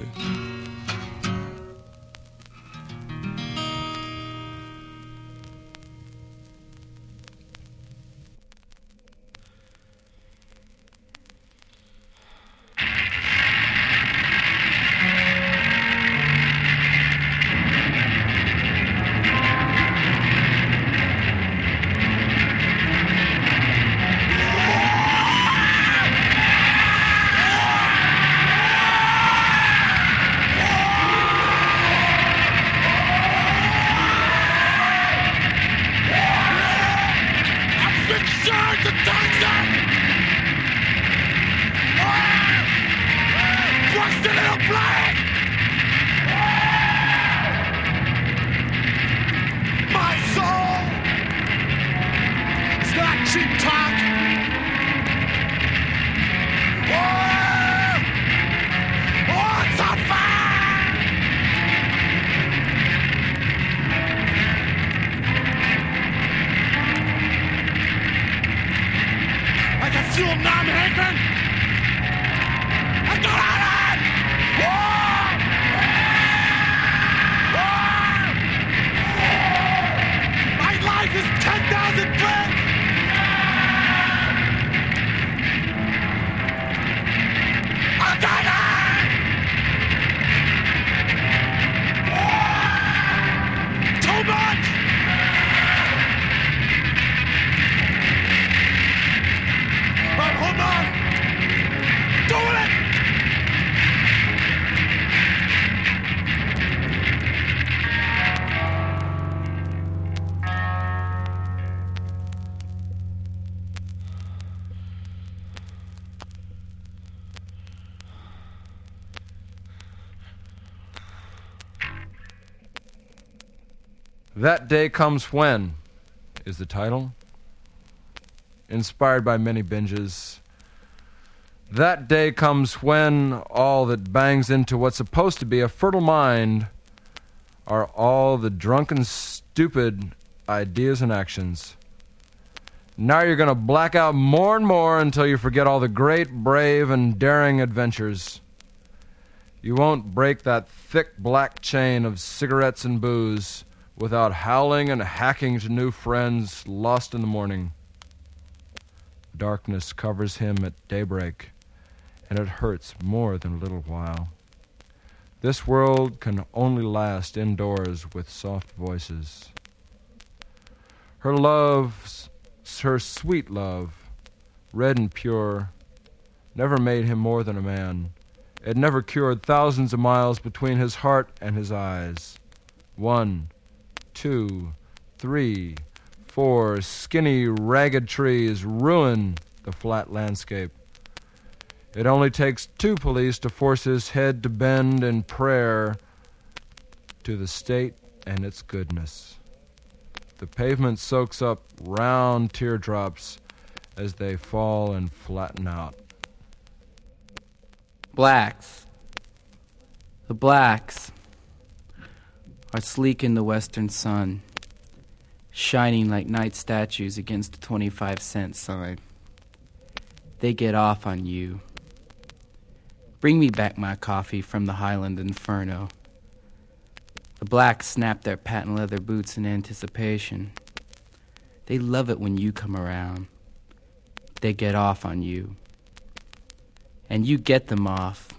That Day Comes When is the title. Inspired by many binges. That day comes when all that bangs into what's supposed to be a fertile mind are all the drunken, stupid ideas and actions. Now you're going to black out more and more until you forget all the great, brave, and daring adventures. You won't break that thick black chain of cigarettes and booze without howling and hacking to new friends lost in the morning. Darkness covers him at daybreak, and it hurts more than a little while. This world can only last indoors with soft voices. Her love, her sweet love, red and pure, never made him more than a man. It never cured thousands of miles between his heart and his eyes. One, two, three, four skinny, ragged trees ruin the flat landscape. It only takes two police to force his head to bend in prayer to the state and its goodness. The pavement soaks up round teardrops as they fall and flatten out. Blacks. The blacks are sleek in the western sun, shining like night statues against the 25 cent sign. They get off on you. Bring me back my coffee from the Highland Inferno. The blacks snap their patent leather boots in anticipation. They love it when you come around. They get off on you. And you get them off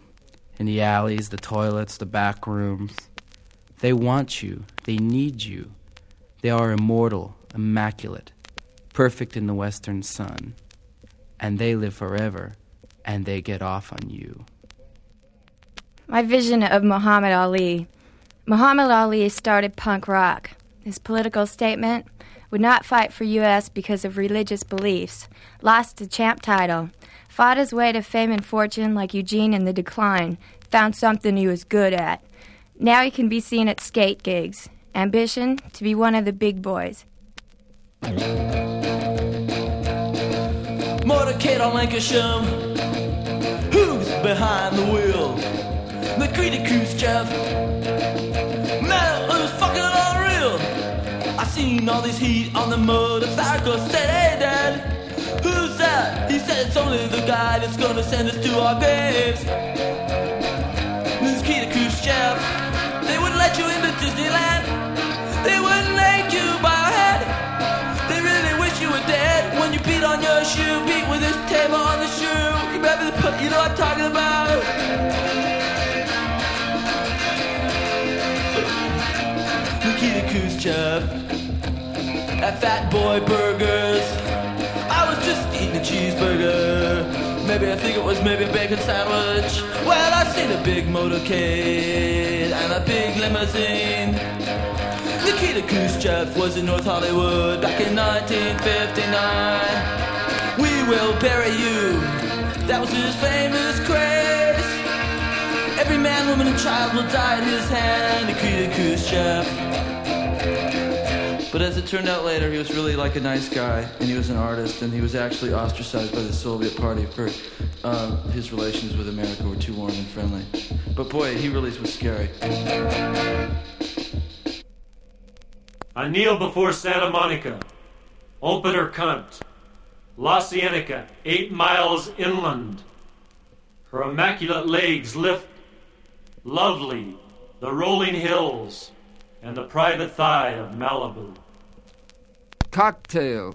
in the alleys, the toilets, the back rooms. They want you. They need you. They are immortal, immaculate, perfect in the western sun. And they live forever, and they get off on you. My vision of Muhammad Ali. Muhammad Ali started punk rock. His political statement would not fight for U.S. because of religious beliefs, lost the champ title, fought his way to fame and fortune like Eugene in the decline, found something he was good at. Now he can be seen at skate gigs. Ambition to be one of the big boys. Motorcade on Lankershim. Who's behind the wheel? The greedy Khrushchev. Man, who's fucking unreal? I seen all this heat on the motorcycle. Said, hey, Dad, who's that? He said it's only the guy that's gonna send us to our graves. This Nikita Khrushchev. Let you into Disneyland. They wouldn't let you buy a head. They really wish you were dead. When you beat on your shoe, beat with this table on the shoe. You you know what I'm talking about. At Fat Boy Burgers. I was just eating a cheeseburger. Maybe I think it was maybe a bacon sandwich. Well, I seen a big motorcade and a big limousine. Nikita Khrushchev was in North Hollywood back in 1959. We will bury you. That was his famous craze. Every man, woman, and child will die at his hand. Nikita Khrushchev. It turned out later, he was really like a nice guy, and he was an artist, and he was actually ostracized by the Soviet Party for um, his relations with America were too warm and friendly. But boy, he really was scary. I kneel before Santa Monica, open her cunt. La Cienega, eight miles inland. Her immaculate legs lift, lovely, the rolling hills and the private thigh of Malibu. Cocktail.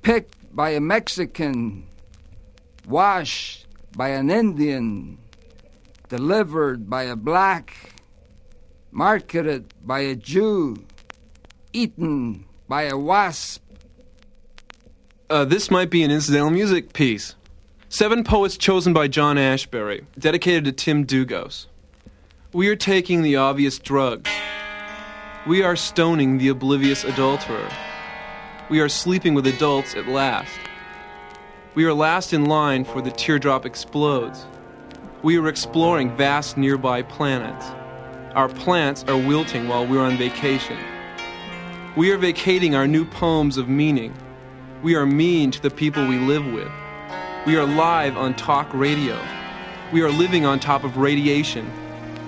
Picked by a Mexican. Washed by an Indian. Delivered by a black. Marketed by a Jew. Eaten by a wasp. Uh, this might be an incidental music piece. Seven poets chosen by John Ashbery, dedicated to Tim Dlugos. We are taking the obvious drugs. We are stoning the oblivious adulterer. We are sleeping with adults at last. We are last in line for the teardrop explodes. We are exploring vast nearby planets. Our plants are wilting while we're on vacation. We are vacating our new poems of meaning. We are mean to the people we live with. We are live on talk radio. We are living on top of radiation.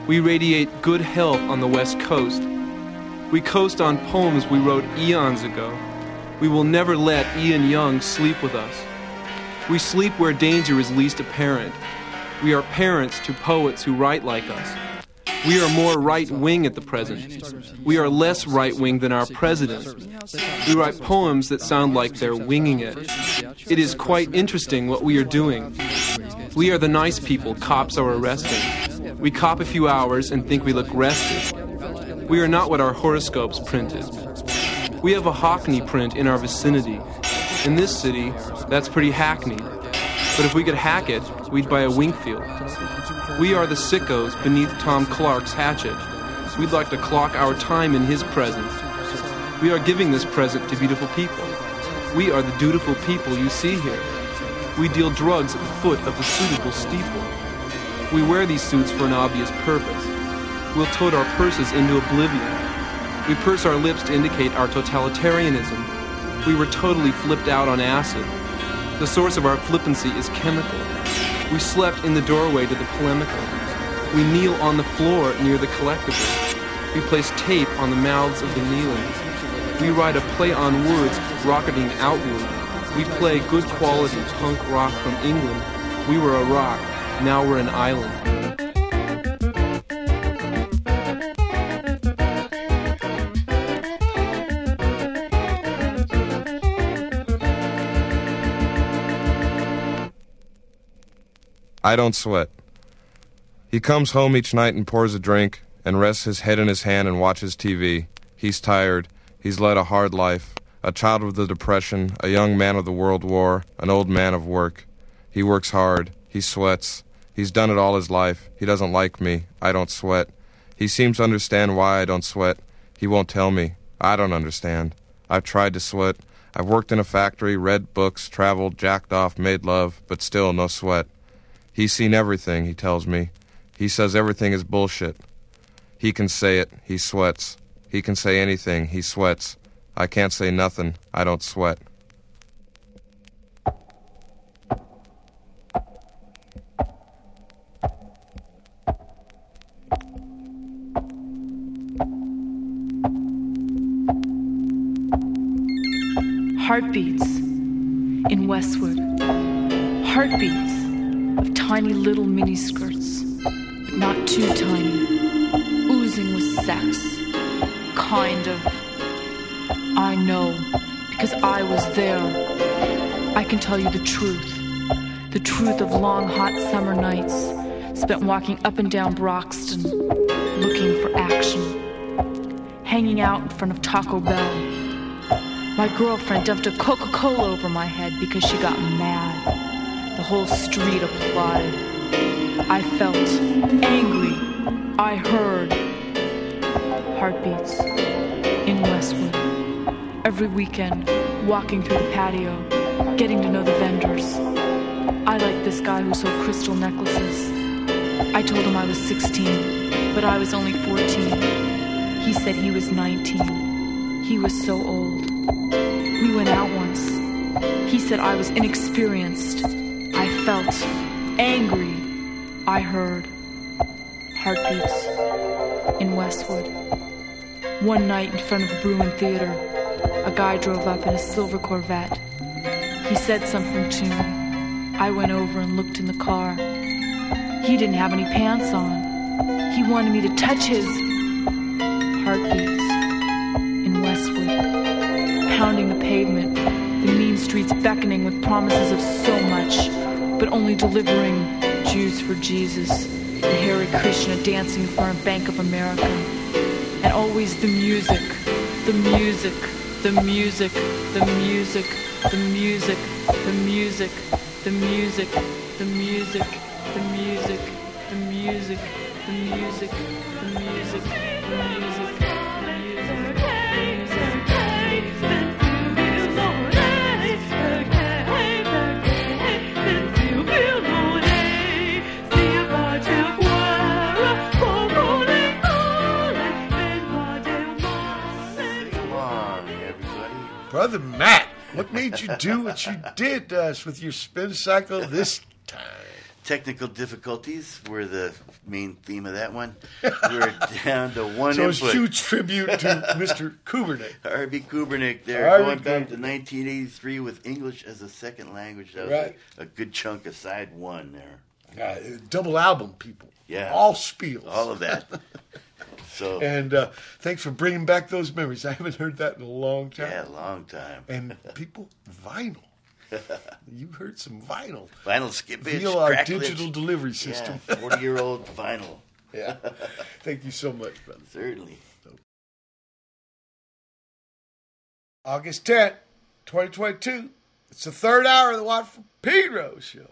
We radiate good health on the West Coast. We coast on poems we wrote eons ago. We will never let Ian Young sleep with us. We sleep where danger is least apparent. We are parents to poets who write like us. We are more right wing at the present. We are less right wing than our president. We write poems that sound like they're winging it. It is quite interesting what we are doing. We are the nice people cops are arresting. We cop a few hours and think we look rested. We are not what our horoscopes printed. We have a Hockney print in our vicinity. In this city, that's pretty hackneyed. But if we could hack it, we'd buy a Winkfield. We are the sickos beneath Tom Clark's hatchet. We'd like to clock our time in his presence. We are giving this present to beautiful people. We are the dutiful people you see here. We deal drugs at the foot of the suitable steeple. We wear these suits for an obvious purpose. We'll tote our purses into oblivion. We purse our lips to indicate our totalitarianism. We were totally flipped out on acid. The source of our flippancy is chemical. We slept in the doorway to the polemical. We kneel on the floor near the collectible. We place tape on the mouths of the kneeling. We write a play on words rocketing outward. We play good quality punk rock from England. We were a rock, now we're an island. I don't sweat. He comes home each night and pours a drink and rests his head in his hand and watches TV. He's tired. He's led a hard life. A child of the Depression, a young man of the World War, an old man of work. He works hard. He sweats. He's done it all his life. He doesn't like me. I don't sweat. He seems to understand why I don't sweat. He won't tell me. I don't understand. I've tried to sweat. I've worked in a factory, read books, traveled, jacked off, made love, but still no sweat. He's seen everything, he tells me. He says everything is bullshit. He can say it, he sweats. He can say anything, he sweats. I can't say nothing, I don't sweat. Heartbeats in Westwood. Heartbeats of tiny little mini skirts, but not too tiny, oozing with sex. Kind of. I know, because I was there. I can tell you the truth. The truth of long, hot summer nights spent walking up and down Broxton, looking for action. Hanging out in front of Taco Bell. My girlfriend dumped a Coca Cola over my head because she got mad. Whole street applauded. I felt angry. I heard heartbeats in Westwood. Every weekend, walking through the patio, getting to know the vendors. I liked this guy who sold crystal necklaces. I told him I was 16, but I was only 14. He said he was 19. He was so old. We went out once. He said I was inexperienced. Felt angry. I heard heartbeats in Westwood. One night in front of the Bruin Theater, a guy drove up in a silver Corvette. He said something to me. I went over and looked in the car. He didn't have any pants on. He wanted me to touch his heartbeats in Westwood, pounding the pavement, the mean streets beckoning with promises of so much, but only delivering Jews for Jesus, the Hare Krishna dancing in front of Bank of America, and always the music, the music, the music, the music, the music, the music, the music, the music, the music, the music, the music, the music, the music. Brother Matt, what made you do what you did to us with your spin cycle this time? Technical difficulties were the main theme of that one. We're down to one So input. huge tribute to Mr. Kubernik. Harvey Kubernik there, Harvey going back to 1983 with English as a second language. That was Right. a, a good chunk of side one there. Uh, double album, people. Yeah. All spiels. All of that. So And uh, thanks for bringing back those memories. I haven't heard that in a long time. yeah, a long time. And people, vinyl. You heard some vinyl. Vinyl skip itch, Feel our digital delivery system. Yeah, 40 year old vinyl. Yeah. Thank you so much, brother. Certainly. August 10th, 2022. It's the third hour of the Watt Pedro show.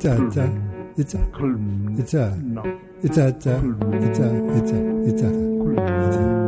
It's a. It's a. It's a. It's a. It's a. It's a. It's a. It's a. It's a.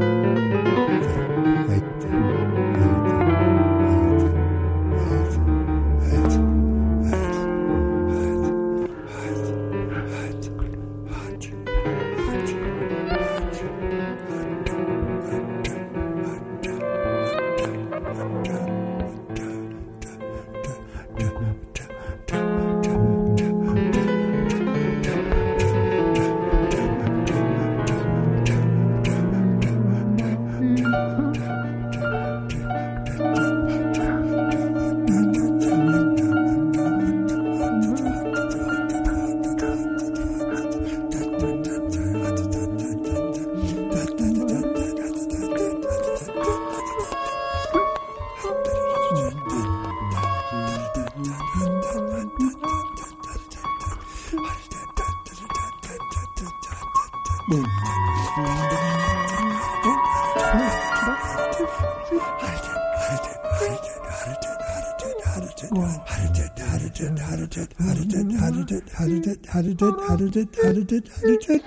added it, added it, added it, added it.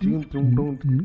지금 동동 동동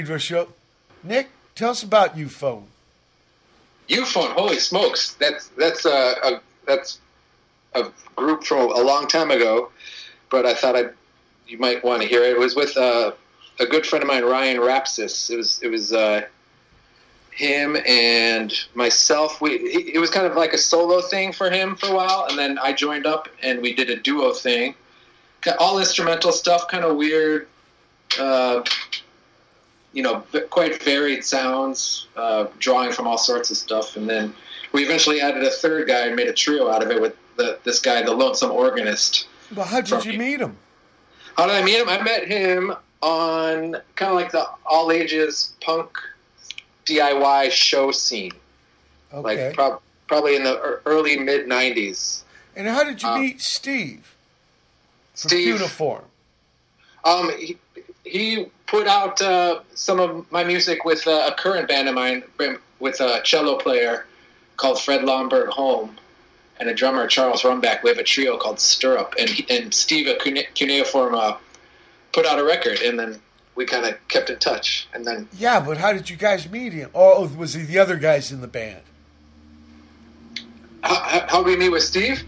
Pedro show. Nick, tell us about Euphone. Euphone, holy smokes! That's that's a, a that's a group from a long time ago, but I thought I you might want to hear it. It was with uh, a good friend of mine, Ryan Rapsys. It was it was uh, him and myself. We it was kind of like a solo thing for him for a while, and then I joined up and we did a duo thing, all instrumental stuff, kind of weird. Uh, you know, quite varied sounds, uh, drawing from all sorts of stuff, and then we eventually added a third guy and made a trio out of it with the, this guy, the lonesome organist. Well, how did you meet him? How did I meet him? I met him on kind of like the all ages punk DIY show scene, Okay. like prob- probably in the early mid '90s. and how did you uh, meet Steve? Steve- Cuneiform. Um, he, he put out uh, some of my music with uh, a current band of mine, with a cello player called Fred Lonberg-Holm, and a drummer Charles Rumback. We have a trio called Stirrup, and he, and Steve at Cune- Cuneiform uh, put out a record, and then we kind of kept in touch, and then Yeah, but how did you guys meet him? Oh, was he the other guys in the band? how, how, we meet with Steve?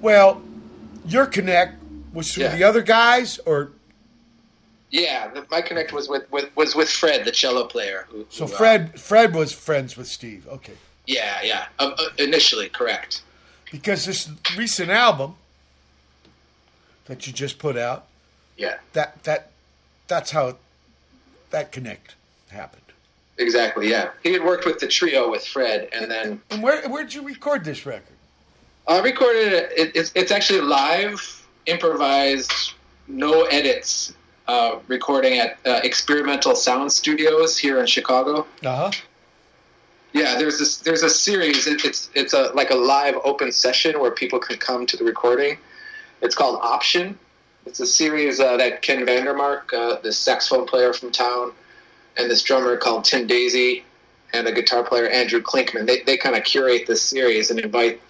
Well, your connect was through Yeah. the other guys, or Yeah, the, my connect was with, with was with Fred, the cello player. Who, so who, uh, Fred. Fred was friends with Steve. Okay, yeah, yeah. Uh, uh, initially, correct. because this recent album that you just put out, Yeah, that that that's how that connect happened. exactly. Yeah, he had worked with the trio with Fred, and then And where where did you record this record? I recorded it. it it's, it's actually live, improvised, no edits. Uh, recording at uh, Experimental Sound Studios here in Chicago. Uh huh. Yeah, there's this. There's a series. It, it's it's a like a live open session where people can come to the recording. It's called Option. It's a series uh, that Ken Vandermark, uh, this saxophone player from town, and this drummer called Tim Daisy, and a guitar player Andrew Clinkman. They they kind of curate this series and invite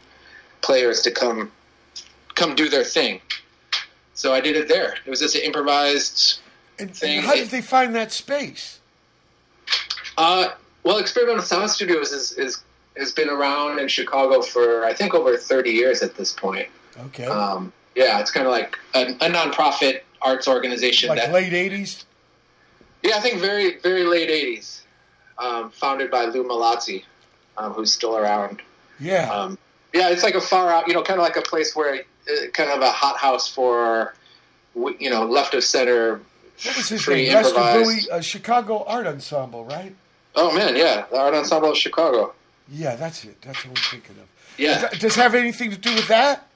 players to come come do their thing. So I did it there. It was just an improvised And, thing. and how did they find that space? Uh, well, Experimental Sound Studios is, is has been around in Chicago for I think over thirty years at this point. Okay, Um, yeah, it's kind of like a, a nonprofit arts organization like that. late '80s. Yeah, I think very very late '80s. Um, founded by Lou Mallozzi, um, who's still around. Yeah. Um, yeah, it's like a far out, you know, kind of like a place where, kind of a hothouse for, you know, left of center. What was his free name? Lester improvised- Bowie, uh, Chicago Art Ensemble, right? Oh man, yeah, the Art Ensemble of Chicago. Yeah, that's it. That's what I'm thinking of. Yeah. Does does it have anything to do with that?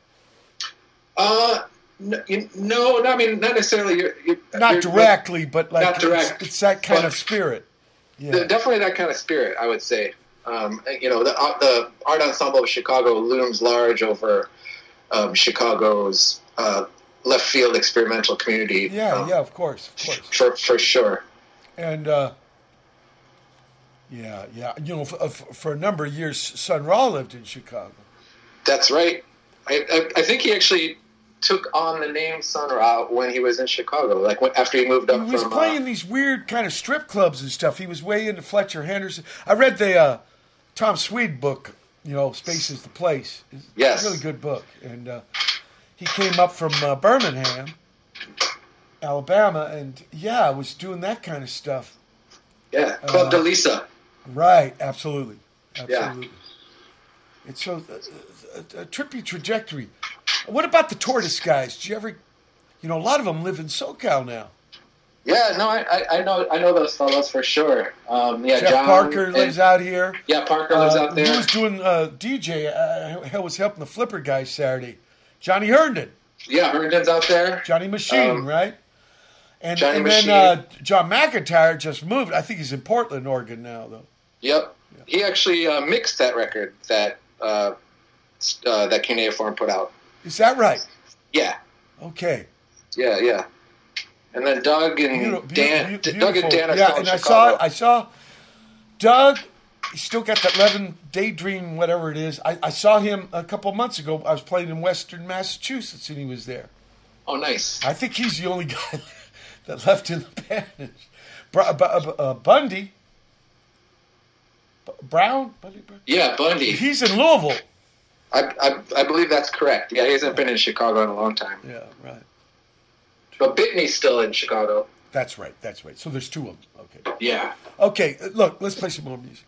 Uh, no, you, no, no, I mean, not necessarily. You're, you're, Not you're- directly, but like Not direct, It's, it's that kind of spirit. Yeah. Definitely that kind of spirit, I would say. Um, you know, the, uh, the Art Ensemble of Chicago looms large over um, Chicago's uh, left field experimental community. Yeah, um, yeah, of course, of course. For, for sure. And uh, yeah, yeah, you know, for, uh, for a number of years, Sun Ra lived in Chicago. That's right. I, I, I think he actually took on the name Sun Ra when he was in Chicago, like when, after he moved up He was from. playing uh, these weird kind of strip clubs and stuff. He was way into Fletcher Henderson. I read the uh, Tom Szwed book, you know, Space is the Place. It's Yes. a really good book. And uh, he came up from uh, Birmingham, Alabama, and yeah, was doing that kind of stuff. yeah, Club uh, DeLisa. Right, absolutely, Yeah. absolutely. It's so uh, a, a trippy trajectory. What about the Tortoise guys? Do you ever, you know, a lot of them live in SoCal now. Yeah, no, I, I, I know I know those fellows for sure. Um, yeah, Jeff John Parker and- lives out here. Yeah, Parker lives Uh, out there. He was doing uh, DJ? Uh, I was helping the Flipper guys Saturday. Johnny Herndon. Yeah, Herndon's out there. Johnny Machine, Um, right? And, Johnny and Machine. then uh, John McEntire just moved. I think he's in Portland, Oregon now, though. Yep. He actually uh, mixed that record that uh, uh, that Cuneiform put out. Is that right? Yeah, Okay. yeah, yeah. And then Doug and Beautiful, Dan, beautiful, Doug and Dan are yeah, and I Chicago. saw I saw Doug. He still got that Eleven Daydream, whatever it is. I, I saw him a couple months ago. I was playing in Western Massachusetts, and he was there. oh, nice. I think he's the only guy that left in the band. Uh, Bundy, B- Brown, Bundy Brown. Yeah, Bundy. He's in Louisville. I, I, I believe that's correct. Yeah, he hasn't been in Chicago in a long time. Yeah, right. But Bitney's still in Chicago. That's right. That's right. So there's two of them. Okay. Yeah. Okay. Look, let's play some more music.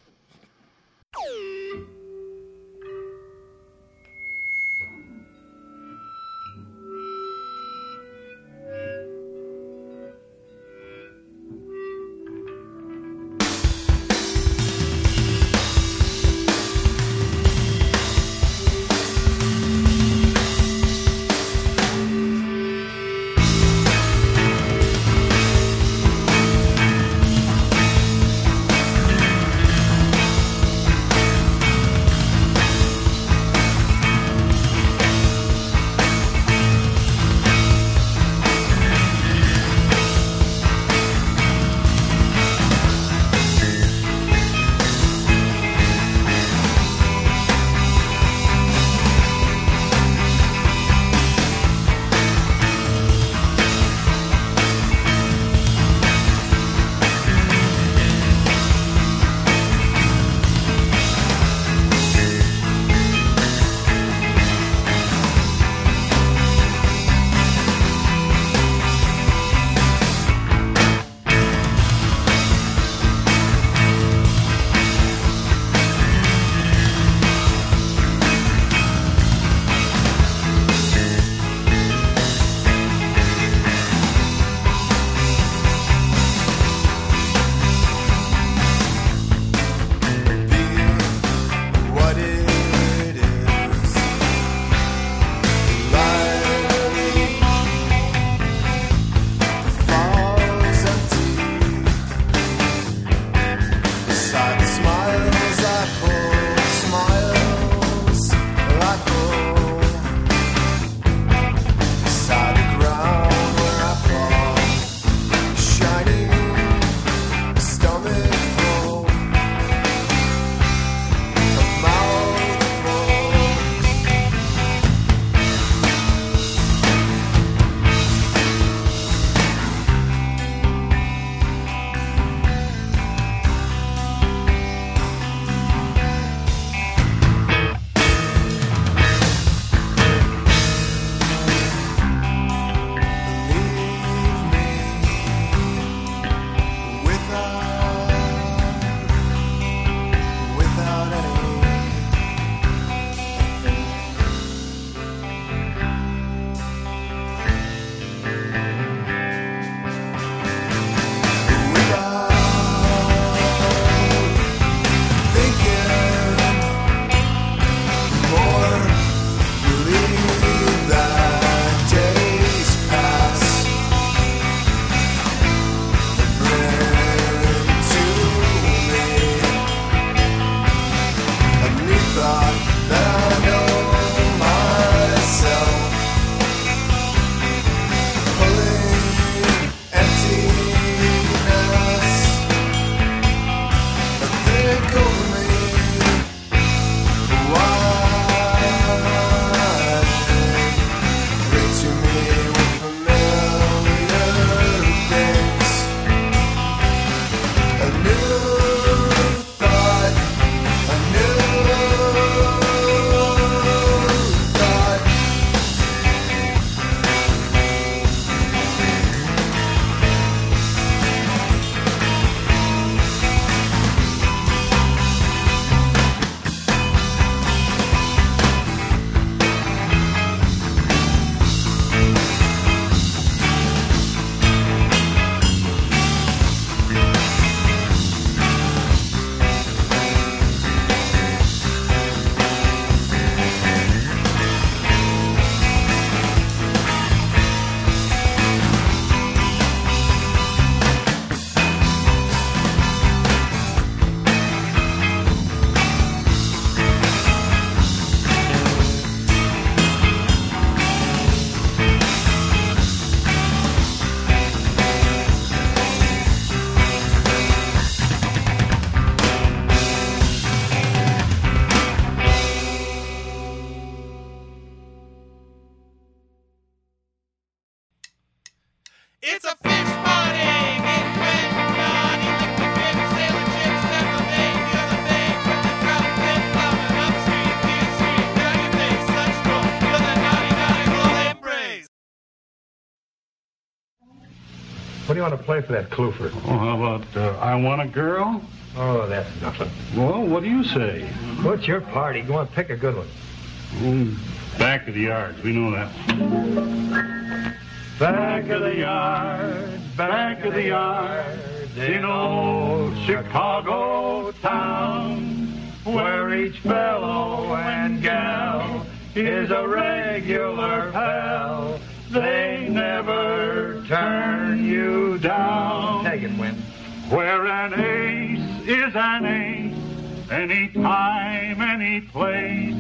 Do you want to play for that Cluford? Oh, how about uh, I Want a Girl? Oh, that's nothing. Well, what do you say? What's your party? Go on, pick a good one. Mm, back of the yards, we know that. Back of the yard, back of the yard, in old Chicago town, where each fellow and gal is a regular pal. They never turn you down. Take it, Win. Where an ace is an ace, any time, any place.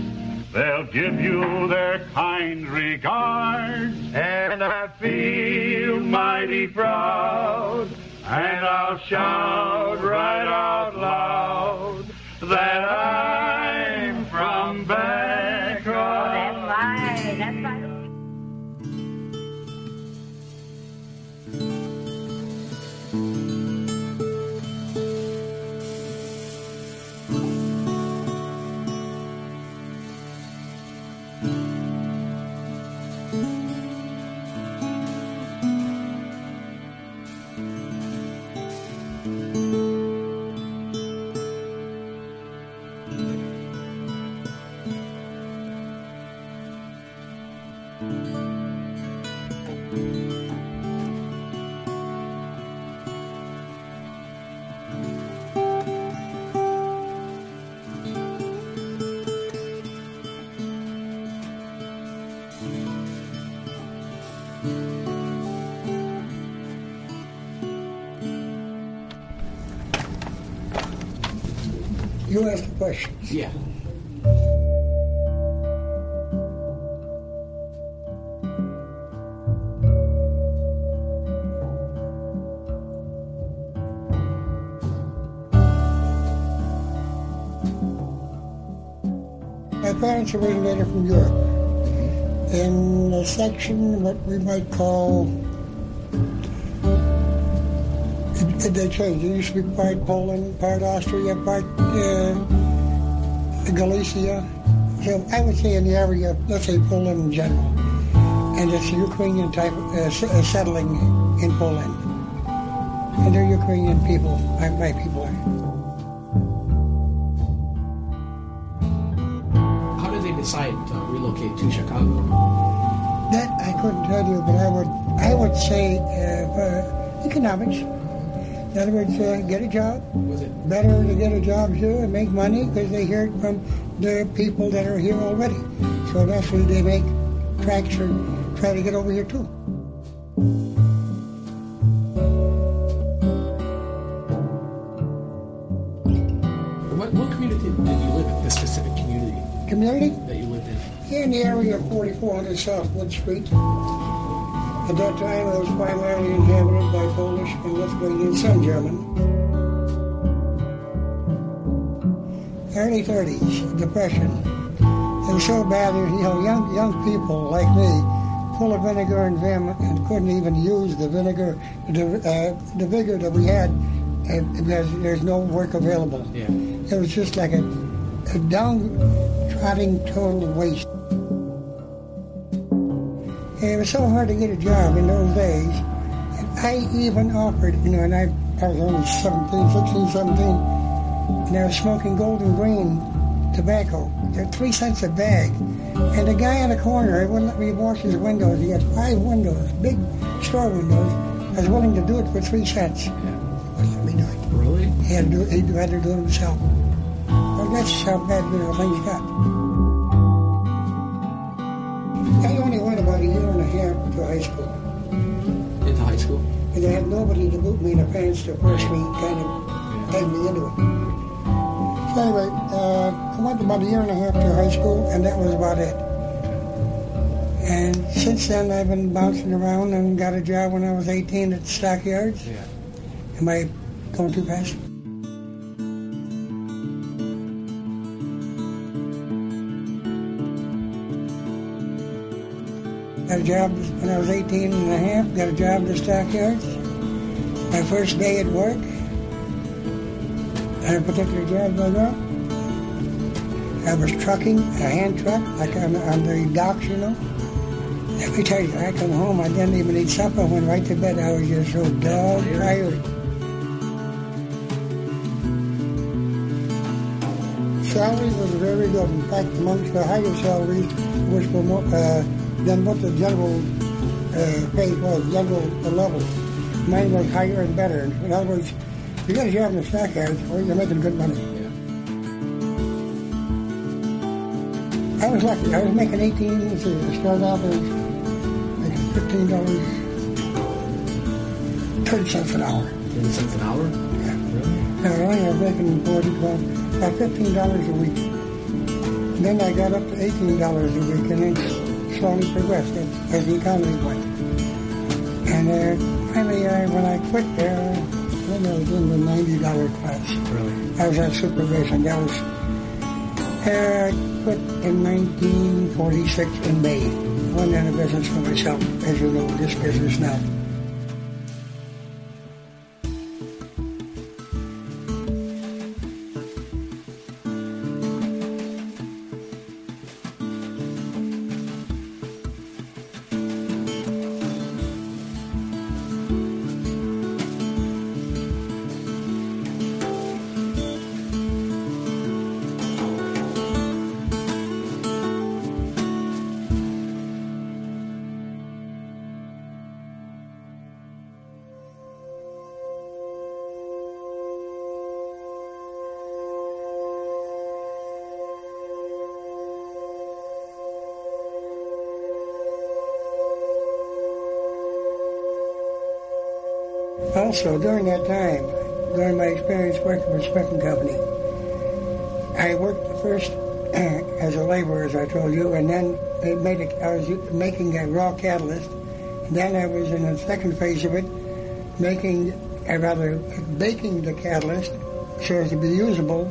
They'll give you their kind regards, and I feel mighty proud, and I'll shout right out loud that I'm from Bancroft. You ask the question. Yeah. My parents originated from Europe. In a section, what we might call, it, they changed. It used to be part Poland, part Austria, part uh, Galicia. So I would say in the area, let's say Poland in general. And it's Ukrainian type uh, s- uh, settling in Poland. And they're Ukrainian people, my, my people are. How did they decide to relocate to Chicago? That I couldn't tell you, but I would I would say uh, for economics. In other words, uh, get a job. Was it better to get a job here and make money because they hear it from the people that are here already? So naturally, they make tracks or try to get over here too. What, what community did you live in? This specific community Community that you lived in? in the area of 4400 South Wood Street. At that time, it was primarily inhabited by Polish and Lithuanian, some German. Early 30s, Depression. It was so bad that you know, young young people like me, full of vinegar and vim, and couldn't even use the vinegar, the, uh, the vigor that we had, because there's no work available. Yeah. It was just like a, a downtrodden total waste. And it was so hard to get a job in those days. And I even offered, you know, and I, I was only 17, 16, 17, and I was smoking Golden Green tobacco. They're three cents a bag. And the guy in the corner, he wouldn't let me wash his windows. He had five windows, big store windows. I was willing to do it for three cents. Wouldn't let me do it. Really? He had to do, he'd had to do it himself. Well, that's how bad, you know, things got. And a half to high school. Into high school? And I had nobody to boot me in the pants to force me, kind of peg me into it. So anyway, uh, I went about a year and a half to high school, and that was about it. And since then, I've been bouncing around and got a job when I was 18 at the stockyards. Yeah. Am I going too fast? Got a job when I was 18 and a half, got a job in the stockyards. My first day at work, at a particular job I got, I was trucking, a hand truck, like on, on the docks, you know. Let me tell you, I come home, I didn't even eat supper, I went right to bed. I was just so dog tired. Salary was very good. In fact, amongst the higher salaries, which were more uh, than what the general uh, pay was, general the level. Mine was higher and better. In other words, because you're having the snack house, well, you're making good money. I was lucky. I was making 18, let's see, I started out as making $15, 30 cents an hour. 30 cents an hour? Yeah. Really? I was making 40, 12, about $15 a week. And then I got up to $18 a week and then slowly progressed as, the economy went. And uh, finally, uh, when I quit there, then I was in the $90 class. Really? I was at supervision. That was, uh, I quit in 1946 in May. Went into business for myself, as you know, this business now. Also, during that time, during my experience working for Smith & Company, I worked first as a laborer, as I told you, and then they made a, I was making a raw catalyst. And then I was in the second phase of it, making, or rather, baking the catalyst so as to be usable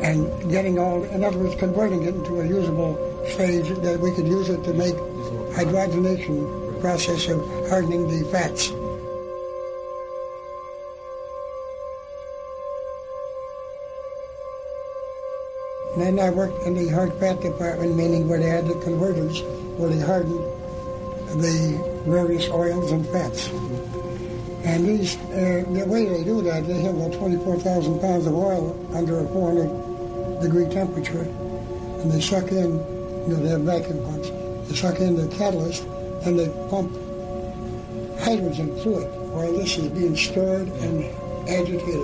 and getting all, in other words, converting it into a usable stage that we could use it to make hydrogenation process of hardening the fats. And I worked in the hard fat department, meaning where they had the converters, where they hardened the various oils and fats. And these, uh, the way they do that, they have about 24,000 pounds of oil under a 400 degree temperature, and they suck in, you know, they have vacuum pumps. They suck in the catalyst, and they pump hydrogen through it, while this is being stirred and agitated.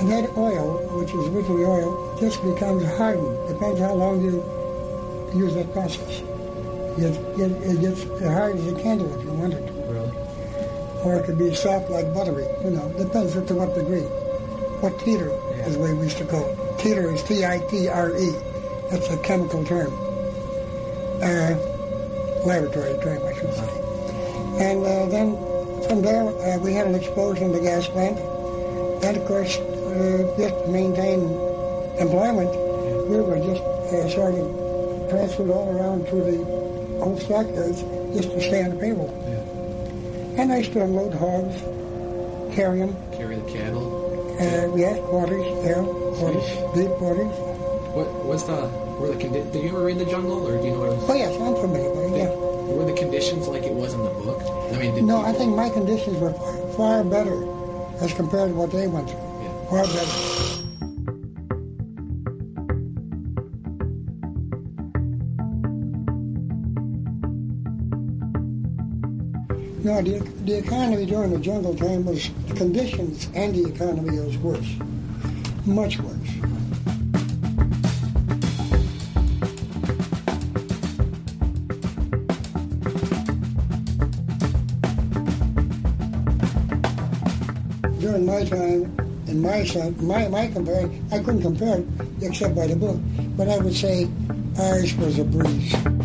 And that oil, which is originally oil, just becomes hardened. Depends how long you use that process. It, it, it gets as hard as a candle if you want it. Really? Or it could be soft like buttery. You know, depends to what degree. What titre is the way we used to call it. Titre is T-I-T-R-E. That's a chemical term. Uh, laboratory term, I should say. And uh, then from there, uh, we had an explosion in the gas plant. And of course, uh, just to employment, we were just uh, sort of transferred all around to the old stockyards just to stay on the payroll. And I used to unload hogs, carry them. Carry the cattle. Uh, yes, quarters, yeah, quarters, deep quarters. What was the were the condi- Did you ever read the jungle, or do you know what it was? Oh yes, I'm familiar with it. Yeah. Were the conditions like it was in the book? I mean, did No, I think my conditions were far, far better as compared to what they went through. Far better. No, the, the economy during the jungle time was, the conditions and the economy was worse. Much worse. During my time, in my son, my, my compare, I couldn't compare it except by the book, but I would say ours was a breeze.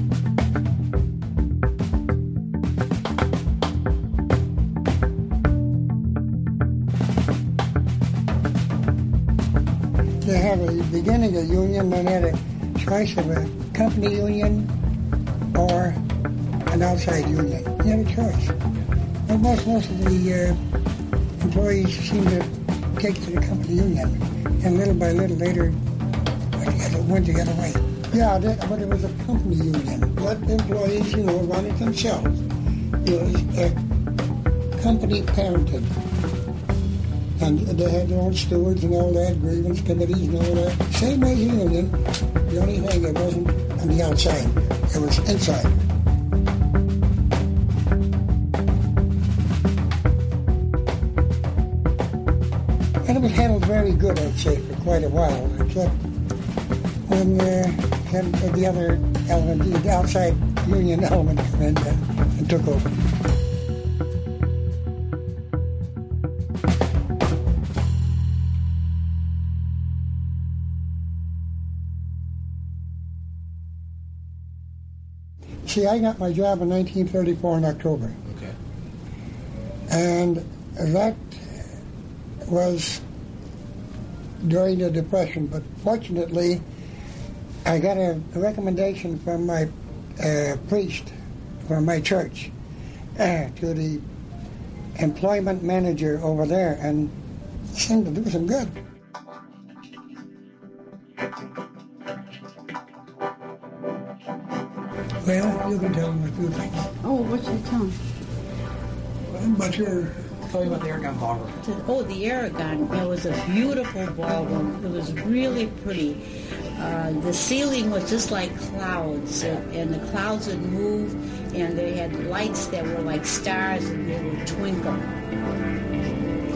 Beginning a union, then had a choice of a company union or an outside union. You had a choice. But most, most of the uh, employees seemed to take to the company union, and little by little later went to get away. Yeah, but it was a company union. Let employees, you know, run it themselves. It was a company parented. And they had their own stewards and all that, grievance committees and all that. Same as the union. The only thing, it wasn't on the outside. It was inside. And it was handled very good, I'd say, for quite a while. Except when uh, the other element, the outside union element, come in and, and took over. See, I got my job in 1934 in October. Okay. And that was during the Depression. But fortunately, I got a, recommendation from my uh, priest from my church uh, to the employment manager over there and seemed to do some good. Well, you can tell them a few things. Oh, what should I tell him? But you're Tell me about the Aragon Ballroom. Oh, the Aragon. It was a beautiful ballroom. It was really pretty. Uh, the ceiling was just like clouds, and, and the clouds would move, and they had lights that were like stars, and they would twinkle.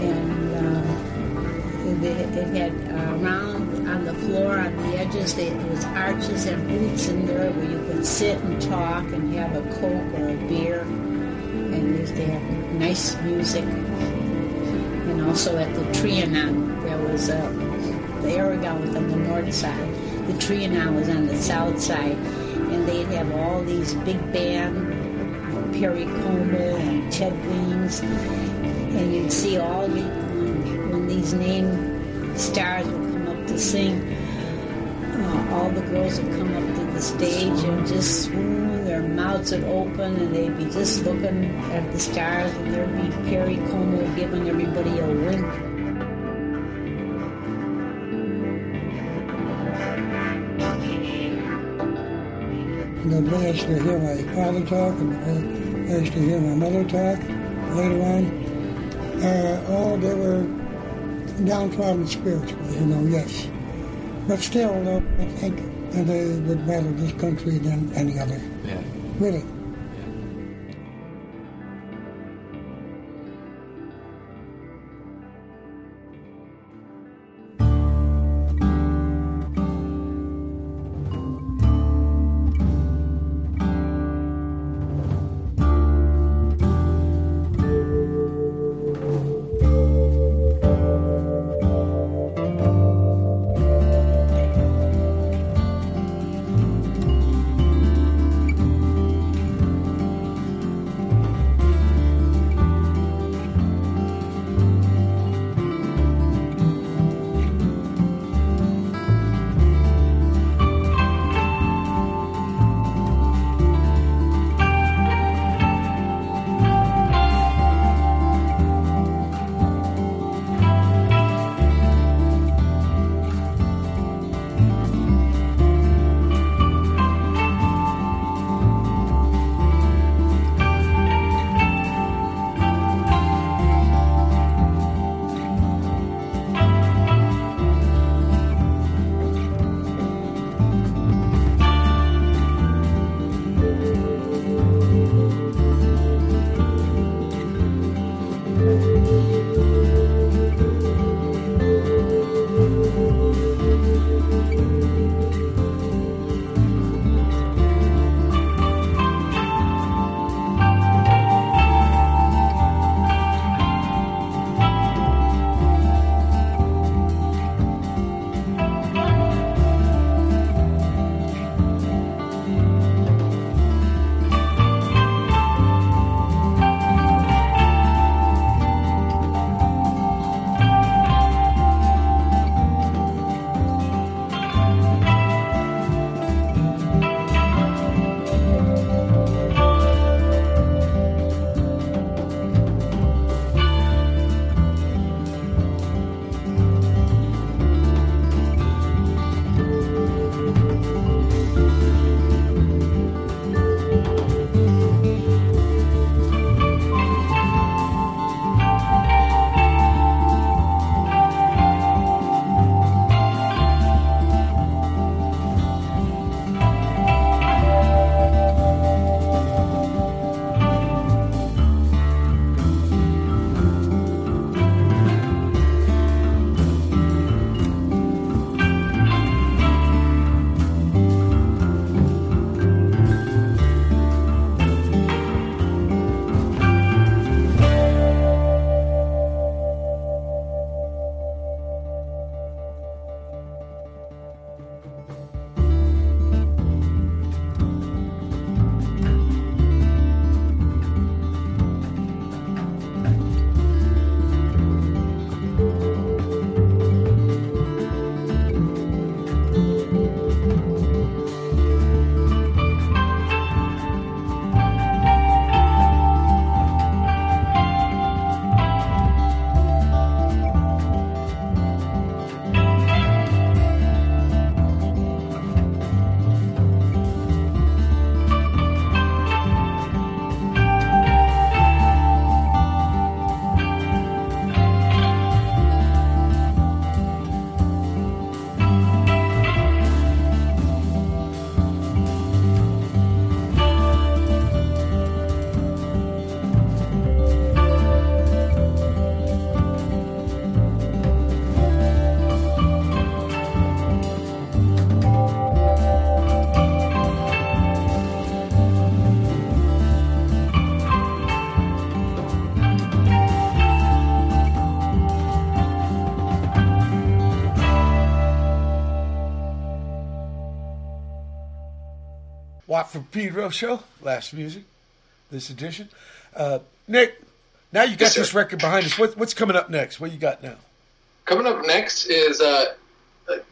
And uh, it, it had uh, round on the floor, on the edges, they, there was arches and booths in there where you could sit and talk and have a coke or a beer, and they to have nice music. And also at the Trianon, there was a the Aragon was on the north side. The Trianon was on the south side, and they'd have all these big band, Perry Como and Ted Weems, and you'd see all the when these name stars to sing. Uh, all the girls would come up to the stage and just swoon, their mouths would open, and they'd be just looking at the stars, and there'd be Perry Como giving everybody a wink. They used to hear my father talk, and used to hear my mother talk later on. Uh, oh, they were downtrodden spiritually, you know, yes. But still, I think that they would rather this country than any other. Yeah. Really. Watt from Pedro show, last music, this edition. Uh, Nick, now you got Yes, sir. this record behind us. What, what's coming up next? What you got now? Coming up next is uh,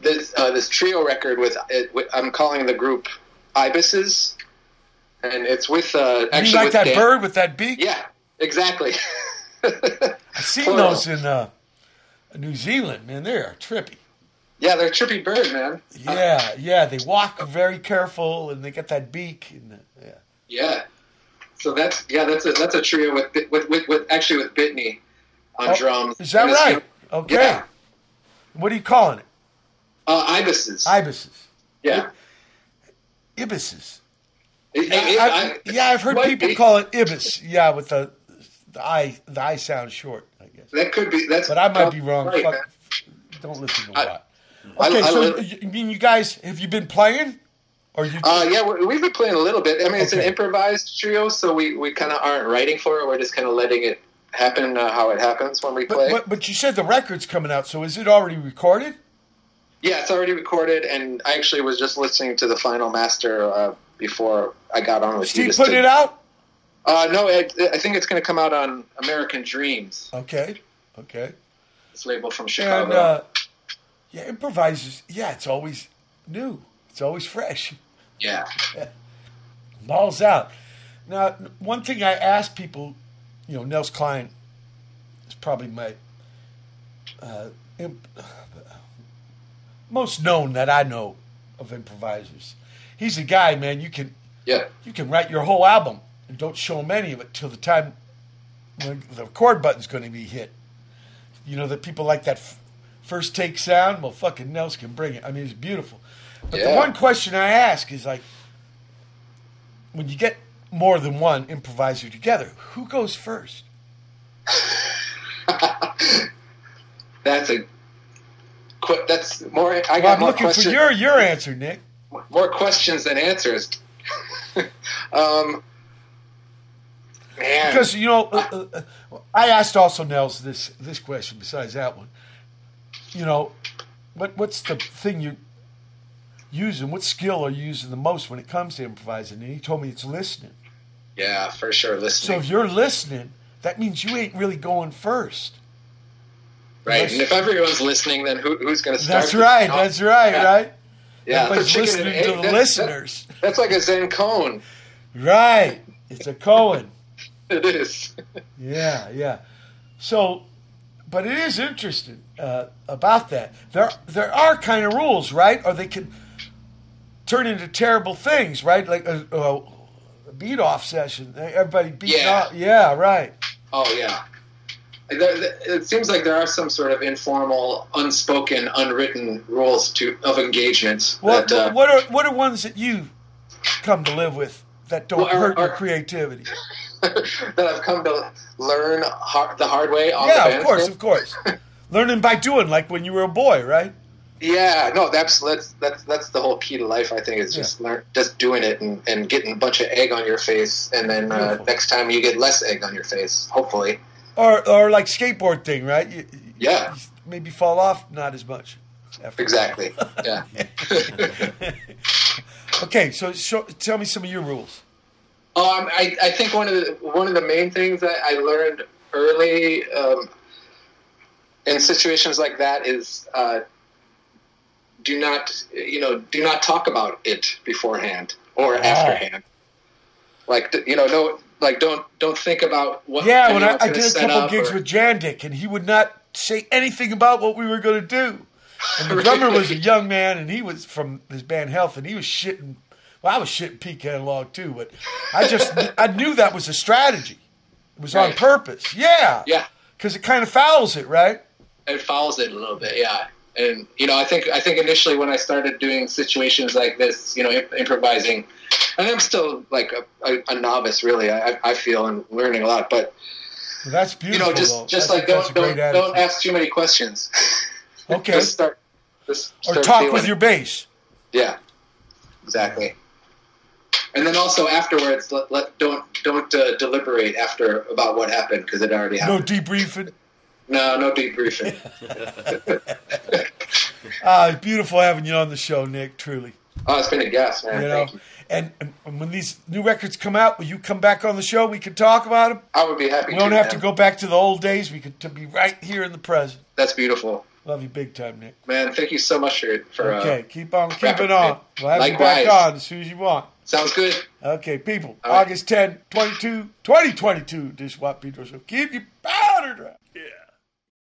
this uh, this trio record with, uh, with I'm calling the group Ibises, and it's with uh, actually you like with that Dan- bird with that beak? Yeah, exactly. I've seen Plural. those in uh, New Zealand, man. They are trippy. Yeah, they're trippy bird, man. Yeah, yeah. They walk very careful, and they got that beak. And, yeah. Yeah. So that's yeah, that's a that's a trio with with with, with actually with Bitney on Oh, drums. Is that And it's, you right? Okay. Yeah. What are you calling it? Uh, ibises. Ibises. Yeah. Ibises. It- Yeah, it- I've, I- yeah, I've heard people call it ibis. Yeah, with the the I the I sound short. I guess. That could be. That's But I might be wrong. right, Fuck, don't listen to what. I- Okay, I so li- you, mean you guys have you been playing, or you? Uh, yeah, we- we've been playing a little bit. I mean, it's an improvised trio, so we, we kind of aren't writing for it. We're just kind of letting it happen uh, how it happens when we but, play. but but you said the record's coming out. So is it already recorded? yeah, it's already recorded, and I actually was just listening to the final master uh, before I got on with you. Steve putting to- it out. Uh, no, I, I think it's going to come out on American Dreams, Okay. Okay. It's label from Chicago. And uh, yeah, improvisers. Yeah, it's always new. It's always fresh. yeah. Balls out. Now, one thing I ask people, you know, Nels Cline is probably my uh, imp- most known that I know of improvisers. He's a guy, man. You can Yeah. you can write your whole album and don't show him any of it till the time when the record button's going to be hit. You know that people like that first take sound. Well, fucking Nels can bring it. I mean, it's beautiful. But the one question I ask is like, when you get more than one improviser together, who goes first? That's a. That's more. I got Well, I'm more looking questions. for your your answer, Nick. more questions than answers. um, man, Because you know, uh, uh, uh, I asked also Nels this this question. Besides that one, you know, what what's the thing you using? What skill are you using the most when it comes to improvising? And he told me it's listening. yeah, for sure. Listening. So if you're listening, that means you ain't really going first. right? And if everyone's listening, then who, who's going to start? That's right. That's right. Yeah. Right. Yeah, Everybody's the chicken and listening to the that's- listeners. That's like a Zen koan. Right. It's a koan. It is. Yeah, yeah. So, but it is interesting uh, about that. There, there are kind of rules, right? Or they can turn into terrible things, right? Like a, a, a beat off session. Everybody beating Yeah. off. Yeah, right. Oh yeah. It seems like there are some sort of informal, unspoken, unwritten rules to of engagement. What, that, uh, what are what are ones that you come to live with that don't Well, hurt your creativity? that I've come to learn hard, the hard way on yeah, of course, of course. Learning by doing, like when you were a boy, right? Yeah, no, that's that's that's that's the whole key to life. I think is just learn, just doing it and, and getting a bunch of egg on your face, and then uh, next time you get less egg on your face. Hopefully, Or or like skateboard thing, right? You, Yeah. you maybe fall off not as much. Exactly. Yeah. Okay, so show, tell me some of your rules. Um, I, I think one of the one of the main things that I learned early um, in situations like that is uh, do not you know do not talk about it beforehand or afterhand. Like you know, no, like don't don't think about what. yeah, when I, I did a couple gigs or- with Jandek, and he would not say anything about what we were going to do. And the drummer was a young man, and he was from his band Health, and he was shitting. Well, I was shitting Pete Analog too, but I just I knew that was a strategy. It was on purpose. Yeah, Yeah. because it kind of fouls it, right? it fouls it a little bit, yeah. And you know, I think I think initially when I started doing situations like this, you know, imp- improvising, and I'm still like a, a, a novice, really. I, I feel and learning a lot, but Well, that's beautiful. you know, just though. just I like don't don't don't ask too many questions. Okay. just start. Just or talk with your bass. Yeah, exactly. And then also afterwards, let, let don't don't uh, deliberate after about what happened because it already happened. No debriefing. No, no debriefing. Ah, it's beautiful having you on the show, Nick. Truly. oh, it's been a gas, man. you know, Thank you. And, and, when these new records come out, will you come back on the show? We can talk about them. I would be happy We don't to. have to go back to the old days. We could to be right here in the present. That's beautiful. Love you big time, Nick. Man, thank you so much for, for okay, uh, keep on keeping on. We'll have Likewise. you back on as soon as you want. Sounds good. Okay, people. All right. August 10, 22, 2022, Dishwap Pedro Show. Keep your powder dry.